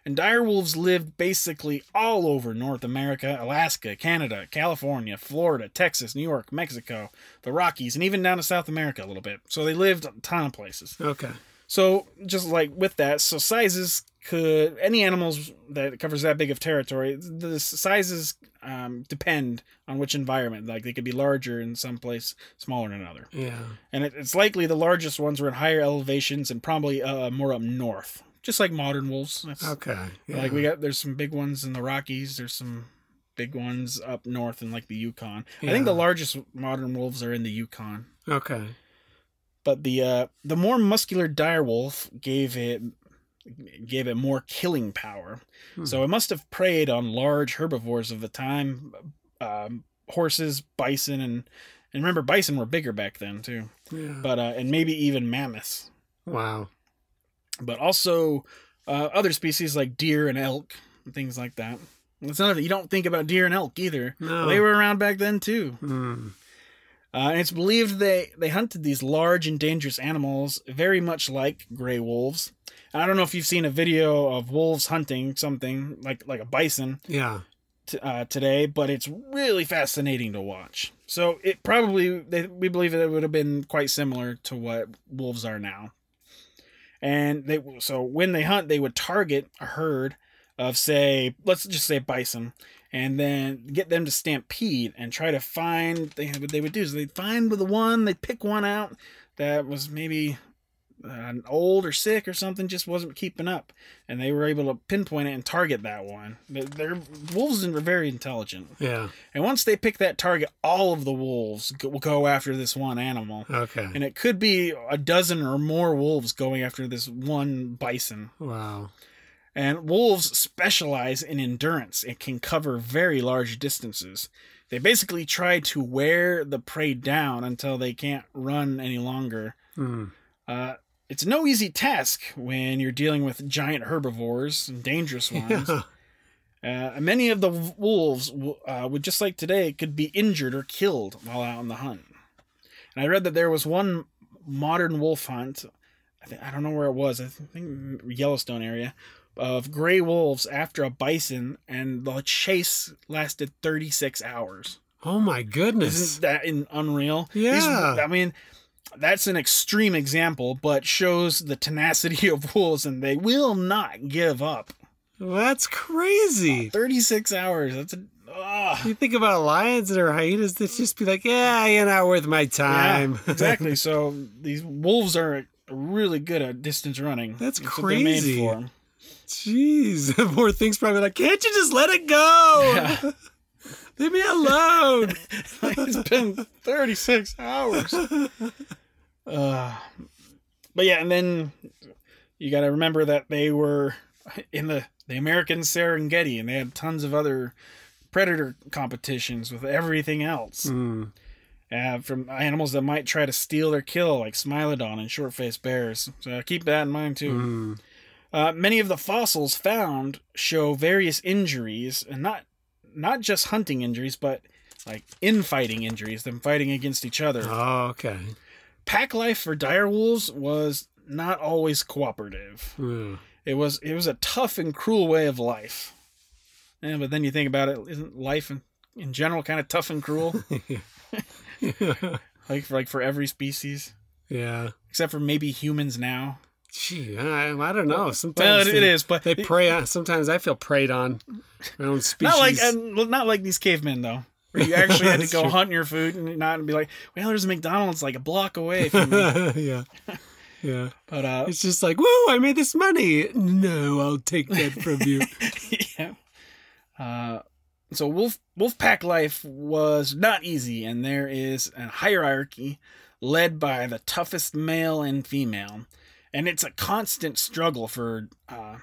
And dire wolves lived basically all over North America, Alaska, Canada, California, Florida, Texas, New York, Mexico, the Rockies, and even down to South America a little bit. So they lived a ton of places. Okay. So just like with that, so sizes could any animals that covers that big of territory, the sizes um, depend on which environment. Like they could be larger in some place, smaller in another, Yeah. and it, it's likely the largest ones were in higher elevations and probably uh, more up north, just like modern wolves. That's, Okay. Yeah. Like we got there's some big ones in the Rockies. There's some big ones up north in like the Yukon. I think the largest modern wolves are in the Yukon Okay. but the uh, the more muscular dire wolf gave it gave it more killing power. Hmm. So it must have preyed on large herbivores of the time, um, horses, bison, and and remember bison were bigger back then too. Yeah. But uh, and maybe even mammoths, wow. but also uh, other species like deer and elk and things like that. It's not you don't think about deer and elk either. No. They were around back then too. Hmm. Uh, and it's believed they, they hunted these large and dangerous animals very much like gray wolves. And I don't know if you've seen a video of wolves hunting something like like a bison Yeah. t- uh, today, but it's really fascinating to watch. So it probably they, we believe that it would have been quite similar to what wolves are now. And they so when they hunt, they would target a herd of say let's just say bison, and then get them to stampede and try to find. They what they would do is they'd find with the one, they'd pick one out that was maybe uh, old or sick or something, just wasn't keeping up, and they were able to pinpoint it and target that one. They're, they're wolves are very intelligent, Yeah. and once they pick that target, all of the wolves go, will go after this one animal. Okay. And it could be a dozen or more wolves going after this one bison. Wow. And wolves specialize in endurance and can cover very large distances. They basically try to wear the prey down until they can't run any longer. Hmm. Uh, it's no easy task when you're dealing with giant herbivores and dangerous (laughs) ones. Yeah. Uh, many of the wolves uh, would just like today could be injured or killed while out on the hunt. And I read that there was one modern wolf hunt. I, think, I don't know where it was. I think Yellowstone area of gray wolves after a bison, and the chase lasted 36 hours. Oh my goodness. Isn't that in unreal? These- Yeah. I mean, that's an extreme example, but shows the tenacity of (laughs) wolves, and they will not give up. That's crazy. 36 hours. That's a. ah. You think about lions or hyenas, they just be like, yeah, you're not worth my time. Yeah, (laughs) exactly. so these wolves are really good at distance running. That's made crazy. Jeez. (laughs) Poor thing's probably like, can't you just let it go? Yeah. (laughs) Leave me alone. (laughs) it's been 36 hours. Uh, but yeah, and then you got to remember that they were in the, the American Serengeti and they had tons of other predator competitions with everything else. Hmm. Uh, from animals that might try to steal or kill, like Smilodon and short faced bears. So keep that in mind too. Hmm. Uh, many of the fossils found show various injuries, and not not just hunting injuries, but like infighting injuries, them fighting against each other. Oh, okay. Pack life for dire wolves was not always cooperative. Hmm. It was it was a tough and cruel way of life. Yeah, but then you think about it, isn't life in, in general kind of tough and cruel? (laughs) like for like for every species, yeah. except for maybe humans now. Gee, I, I don't know. Well, Sometimes it, they, it is, but They prey on. Sometimes I feel preyed on. My own species. (laughs) not like uh, not like these cavemen though. Where you (laughs) actually had to go true. hunt your food and not and be like, well, there's a McDonald's like a block away from me. (laughs) yeah, yeah. But uh, It's just like, whoa! I made this money. No, I'll take that from you. yeah. Uh, so wolf wolf pack life was not easy, and there is a hierarchy led by the toughest male and female, and it's a constant struggle for uh,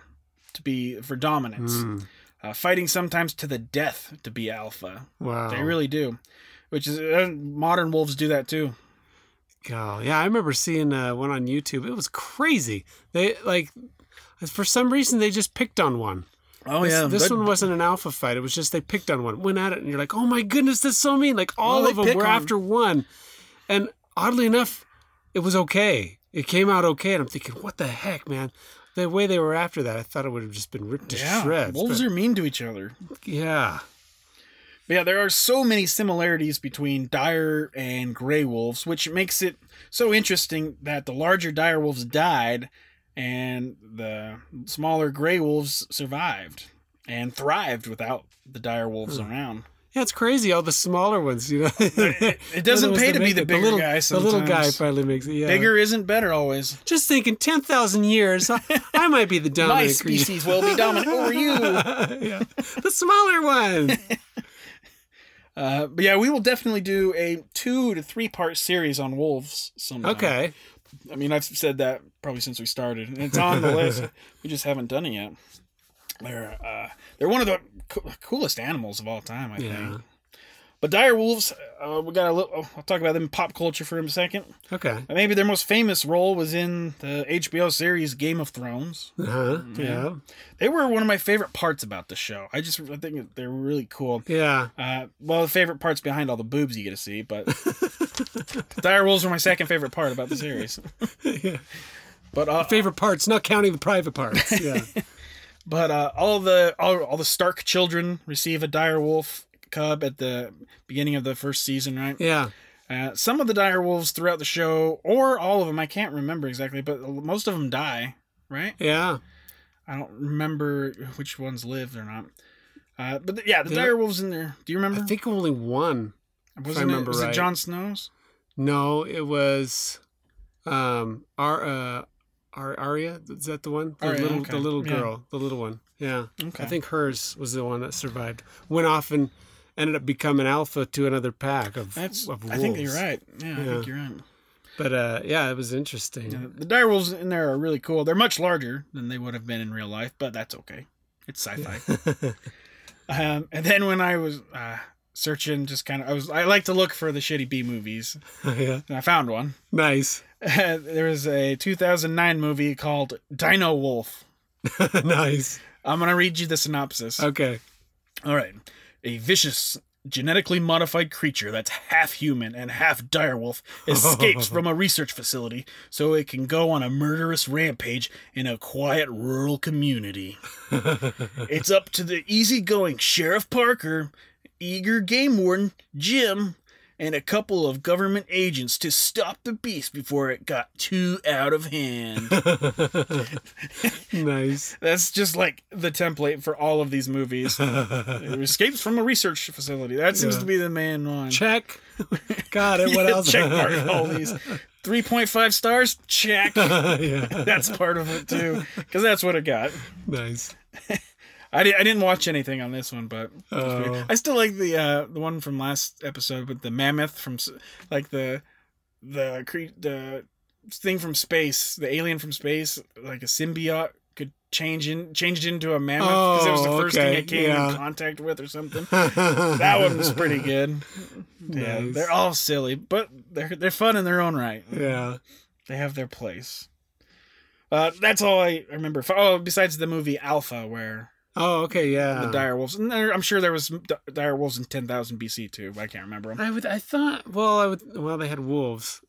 to be for dominance, Mm, uh, fighting sometimes to the death to be alpha. wow. They really do, which is uh, modern wolves do that too. God, yeah, I remember seeing uh, one on YouTube. It was crazy. They like, for some reason, they just picked on one. Oh This, this one wasn't an alpha fight. It was just they picked on one, went at it, and you're like, oh my goodness, that's so mean. Like all Well, of them were on- after one, and oddly enough, it was okay. It came out okay, and I'm thinking, what the heck, man. The way they were after that, I thought it would have just been ripped to yeah, shreds. wolves but- are mean to each other. yeah. But yeah, there are so many similarities between dire and gray wolves, which makes it so interesting that the larger dire wolves died and the smaller gray wolves survived and thrived without the dire wolves hmm. around. Yeah, it's crazy. All the smaller ones, you know. It, it (laughs) doesn't pay to be the bigger little, guy The little guy finally makes it. Yeah. Bigger isn't better always. Just thinking, ten thousand years, I, I might be the (laughs) My dominant creature. species will be dominant over you. (laughs) yeah, the smaller one. Uh, but yeah, we will definitely do a two to three part series on wolves sometime. Okay. I mean, I've said that probably since we started, and it's on the list. We just haven't done it yet. They're uh, they're one of the co- coolest animals of all time, I Yeah. think. But dire wolves, uh, we got a little. I'll talk about them in pop culture for a second. Okay. Uh, Maybe their most famous role was in the HBO series Game of Thrones. Uh huh. Yeah. They were one of my favorite parts about the show. I just I think they're really cool. Yeah. Uh, well, the favorite part's behind all the boobs you get to see, but (laughs) (laughs) dire wolves were my second favorite part about the series. (laughs) yeah. But uh, Favorite parts, not counting the private parts. Yeah. But uh, all the all, all the Stark children receive a dire wolf cub at the beginning of the first season, right? yeah. Uh, some of the dire wolves throughout the show, or all of them, I can't remember exactly, but most of them die, right? Yeah. I don't remember which ones lived or not. Uh, but yeah, the Yeah. dire wolves in there. Do you remember? I think only one. Wasn't it, remember was it right. Jon Snow's? No, it was um Ar uh Ar- Arya. Is that the one? The Arya, little okay. the little Yeah. girl, the little one. Yeah. Okay. I think hers was the one that survived. Went off and ended up becoming alpha to another pack of That's. of wolves. I think you're right. Yeah, I think you're right. But uh yeah, it was interesting. Yeah, the dire wolves in there are really cool. They're much larger than they would have been in real life, but that's okay. It's sci-fi. (laughs) um, and then when I was uh, searching, just kind of, I was, I like to look for the shitty B movies, (laughs) yeah. and I found one. Nice. (laughs) there was a 2009 movie called Dino Wolf. (laughs) nice. I'm gonna read you the synopsis. Okay. All right. A vicious, genetically modified creature that's half human and half direwolf (laughs) escapes from a research facility so it can go on a murderous rampage in a quiet rural community. it's up to the easygoing Sheriff Parker, eager game warden Jim, and a couple of government agents to stop the beast before it got too out of hand. (laughs) nice. (laughs) That's just like the template for all of these movies. (laughs) It escapes from a research facility. That seems Yeah. to be the main one. Check. Got it. What Yeah, else? Check mark all these. 3.5 stars? Check. yeah. That's part of it too. Because that's what it got. Nice. I, di- I didn't watch anything on this one, but Oh. I still like the uh, the one from last episode with the mammoth from like the the cre- the thing from space, the alien from space, like a symbiote could change in change it into a mammoth because it was the Oh, first okay, thing it came yeah. in contact with or something. (laughs) that one was pretty good. Yeah, Nice. they're all silly, but they're they're fun in their own right. Yeah. They have their place. Uh, that's all I remember. Oh, besides the movie Alpha, where Oh, okay. Yeah. the dire wolves, and there, I'm sure there was dire wolves in 10,000 BC too. But I can't remember them. I would. I thought. Well, I would. Well, they had wolves,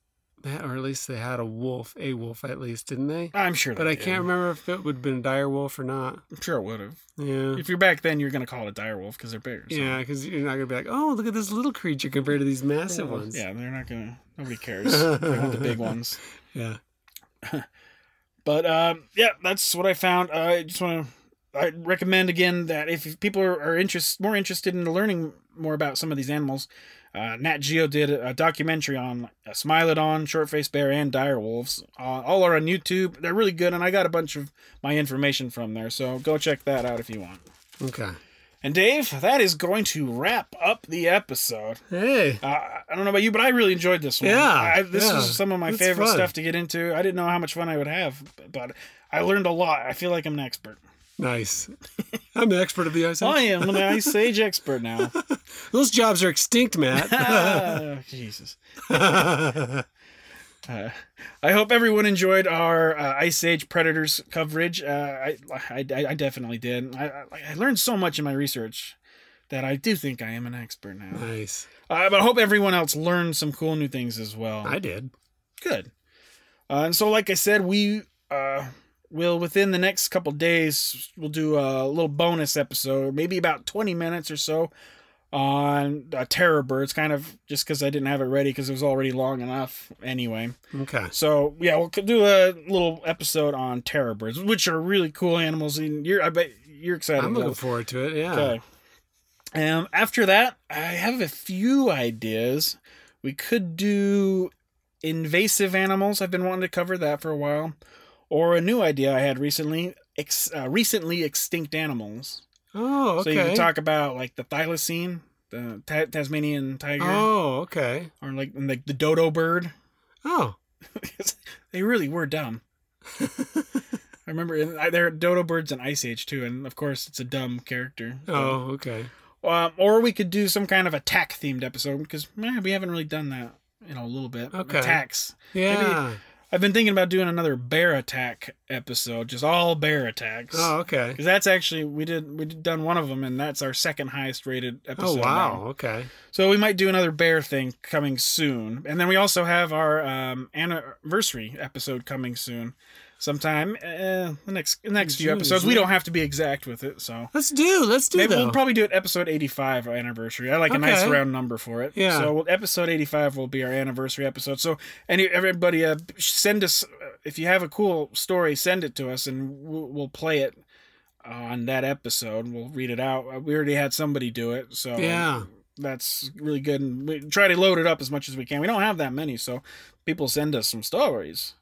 they had, or at least they had a wolf, a wolf at least, didn't they? I'm sure, But they I did. can't remember if it would have been a dire wolf or not. I'm sure it would have. Yeah. If you're back then, you're gonna call it a dire wolf because they're bigger. so- Yeah, because you're not gonna be like, oh, look at this little creature compared to these massive ones. Yeah, they're not gonna. Nobody (laughs) cares. they want the big ones. Yeah. (laughs) But um, yeah, that's what I found. I just want to. I recommend again that if people are, are interest, more interested in learning more about some of these animals, uh, Nat Geo did a documentary on uh, Smilodon, short-faced bear, and dire wolves. Uh, all are on YouTube. They're really good, and I got a bunch of my information from there. So go check that out if you want. Okay. And Dave, that is going to wrap up the episode. Hey. Uh, I don't know about you, but I really enjoyed this one. Yeah, I, this yeah. was some of my It's favorite fun. stuff to get into. I didn't know how much fun I would have, but I learned a lot. I feel like I'm an expert. Nice. I'm the expert of the ice. Age. I am an Ice Age expert now. (laughs) Those jobs are extinct, Matt. Ah, (laughs) Jesus. (laughs) Uh, I hope everyone enjoyed our uh, Ice Age Predators coverage. Uh, I, I, I definitely did. I, I, I learned so much in my research that I do think I am an expert now. nice. Uh, but I hope everyone else learned some cool new things as well. I did. Good. Uh, and so, like I said, we uh, will within the next couple days we'll do a little bonus episode, maybe about twenty minutes or so, on uh, Terror Birds. Kind of just because I didn't have it ready because it was already long enough anyway. Okay. So yeah, we'll do a little episode on Terror Birds, which are really cool animals. And you're, I bet you're excited. I'm looking forward to it. Yeah. Okay. Um, after that, I have a few ideas. We could do invasive animals. I've been wanting to cover that for a while, or a new idea I had recently: ex- uh, recently extinct animals. Oh, okay. So you can talk about like the thylacine, the ta- Tasmanian tiger, oh, okay. or like like the dodo bird. Oh, (laughs) they really were dumb. (laughs) I remember in, I- they're dodo birds in Ice Age too, and of course it's a dumb character. oh, okay. Um, or we could do some kind of attack themed episode because man, we haven't really done that in a little bit. Okay. Attacks. Yeah. I've been thinking about doing another bear attack episode, just all bear attacks. Oh, okay. Because that's actually we did we did done one of them, and that's our second highest rated Oh, episode. wow. now. Okay. So we might do another bear thing coming soon, and then we also have our um, anniversary episode coming soon, sometime uh, the next the next few episodes. We don't have to be exact with it, so Let's do. Let's do Maybe though. we'll probably do it episode 85 our anniversary. I like a nice round number for it. Yeah. So we'll- episode 85 will be our anniversary episode. So any everybody uh, send us uh, if you have a cool story, send it to us and we'll, we'll play it on that episode. We'll read it out. Uh, We already had somebody do it, so yeah. that's really good. And we try to load it up as much as we can. We don't have that many, so people send us some stories.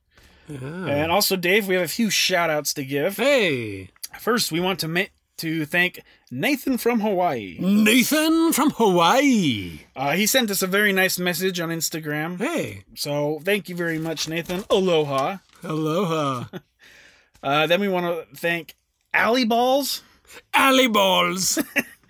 Yeah. And also, Dave, we have a few shout outs to give. Hey, First, we want to ma- to thank Nathan from Hawaii. Nathan from Hawaii. Uh, he sent us a very nice message on Instagram. Hey, So thank you very much, Nathan. Aloha. aloha. (laughs) Uh, then we want to thank Alley Balls Alley balls.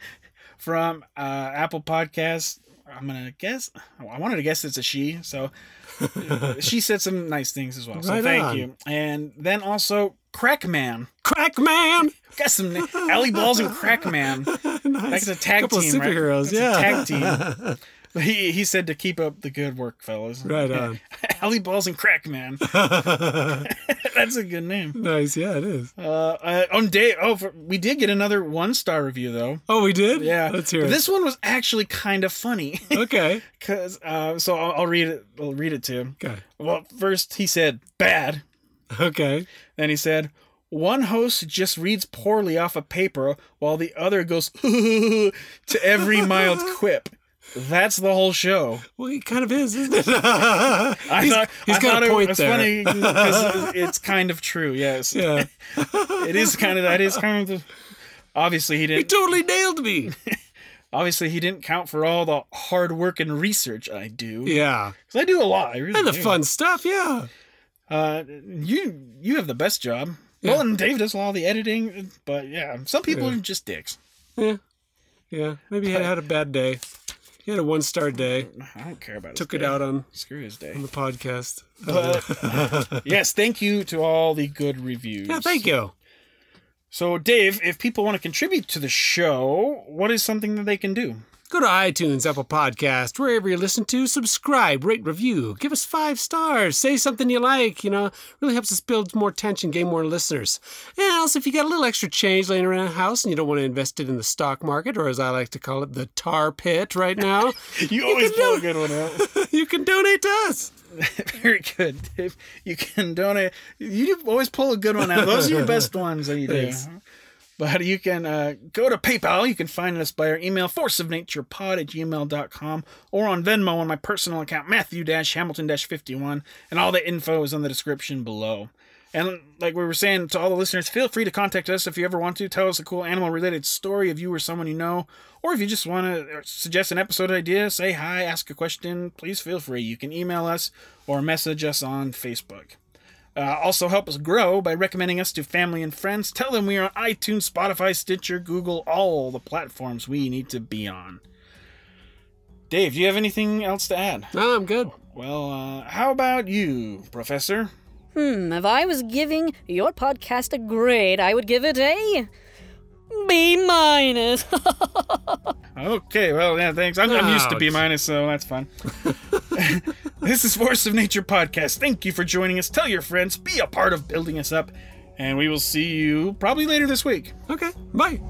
(laughs) from uh, Apple Podcasts. I'm gonna guess. I wanted to guess it's a she, so (laughs) she said some nice things as well. So Right thank on. you. And then also Crackman. Crack man. Got some na- Alley Balls and Crackman. (laughs) nice. That's a tag Couple of team, right? superheroes. That's a yeah. tag team. (laughs) (laughs) He he said to keep up the good work, fellas. Right (laughs) on. Alley Balls and crack, man. (laughs) That's a good name. nice. Yeah, it is. Uh, on day oh, for, we did get another one star review though. Oh, we did. Yeah, Let's hear But it. This one was actually kind of funny Okay. because uh, so I'll, I'll read it. I'll read it to him. Okay. Well, first he said bad. Okay. Then he said one host just reads poorly off a paper while the other goes to every mild quip. That's the whole show. Well, he kind of is, isn't it? (laughs) I he's thought he's I got a it point was there. funny because (laughs) it's kind of true. Yes, yeah. (laughs) it is kind of that is kind of. Obviously, he didn't. He totally nailed me. Obviously, he didn't count for all the hard work and research I do. Yeah, because I do a lot. I really And the do. fun stuff. Yeah. Uh, you you have the best job. Well, and Dave does all the editing, but yeah, some people Yeah. are just dicks. Yeah. Yeah. Maybe he had a bad day. He had a one star day. I don't care about. It. Took it day. out on, Screw his day. on the podcast. But (laughs) yes, thank you to all the good reviews. yeah. Thank you. So, Dave, if people want to contribute to the show, what is something that they can do? Go to iTunes, Apple Podcast, wherever you listen to, subscribe, rate, review, give us five stars, say something you like, you know, really helps us build more tension, gain more listeners. And also, if you got a little extra change laying around the house and you don't want to invest it in the stock market, or as I like to call it, the tar pit right now, (laughs) You always pull a good one out. (laughs) you can donate to us. (laughs) Very good. If you can donate, you always pull a good one out. Those are your best ones that you do. Thanks. But you can uh, go to PayPal. You can find us by our email, forceofnaturepod at gmail.com, or on Venmo on my personal account, Matthew-Hamilton-51, and all the info is in the description below. And like we were saying to all the listeners, feel free to contact us if you ever want to. Tell us a cool animal related story of you or someone you know. Or if you just want to suggest an episode idea, say hi, ask a question, please feel free. You can email us or message us on Facebook. Uh, also, help us grow by recommending us to family and friends. Tell them we are on iTunes, Spotify, Stitcher, Google, all the platforms we need to be on. Dave, do you have anything else to add? No, I'm good. Well, uh, how about you, Professor? Hmm, if I was giving your podcast a grade, I would give it a B minus. (laughs) Okay, well, yeah, thanks. I'm, I'm used to B minus, so that's fine. (laughs) this is Force of Nature Podcast. Thank you for joining us. Tell your friends, be a part of building us up, and we will see you probably later this week. Okay, bye.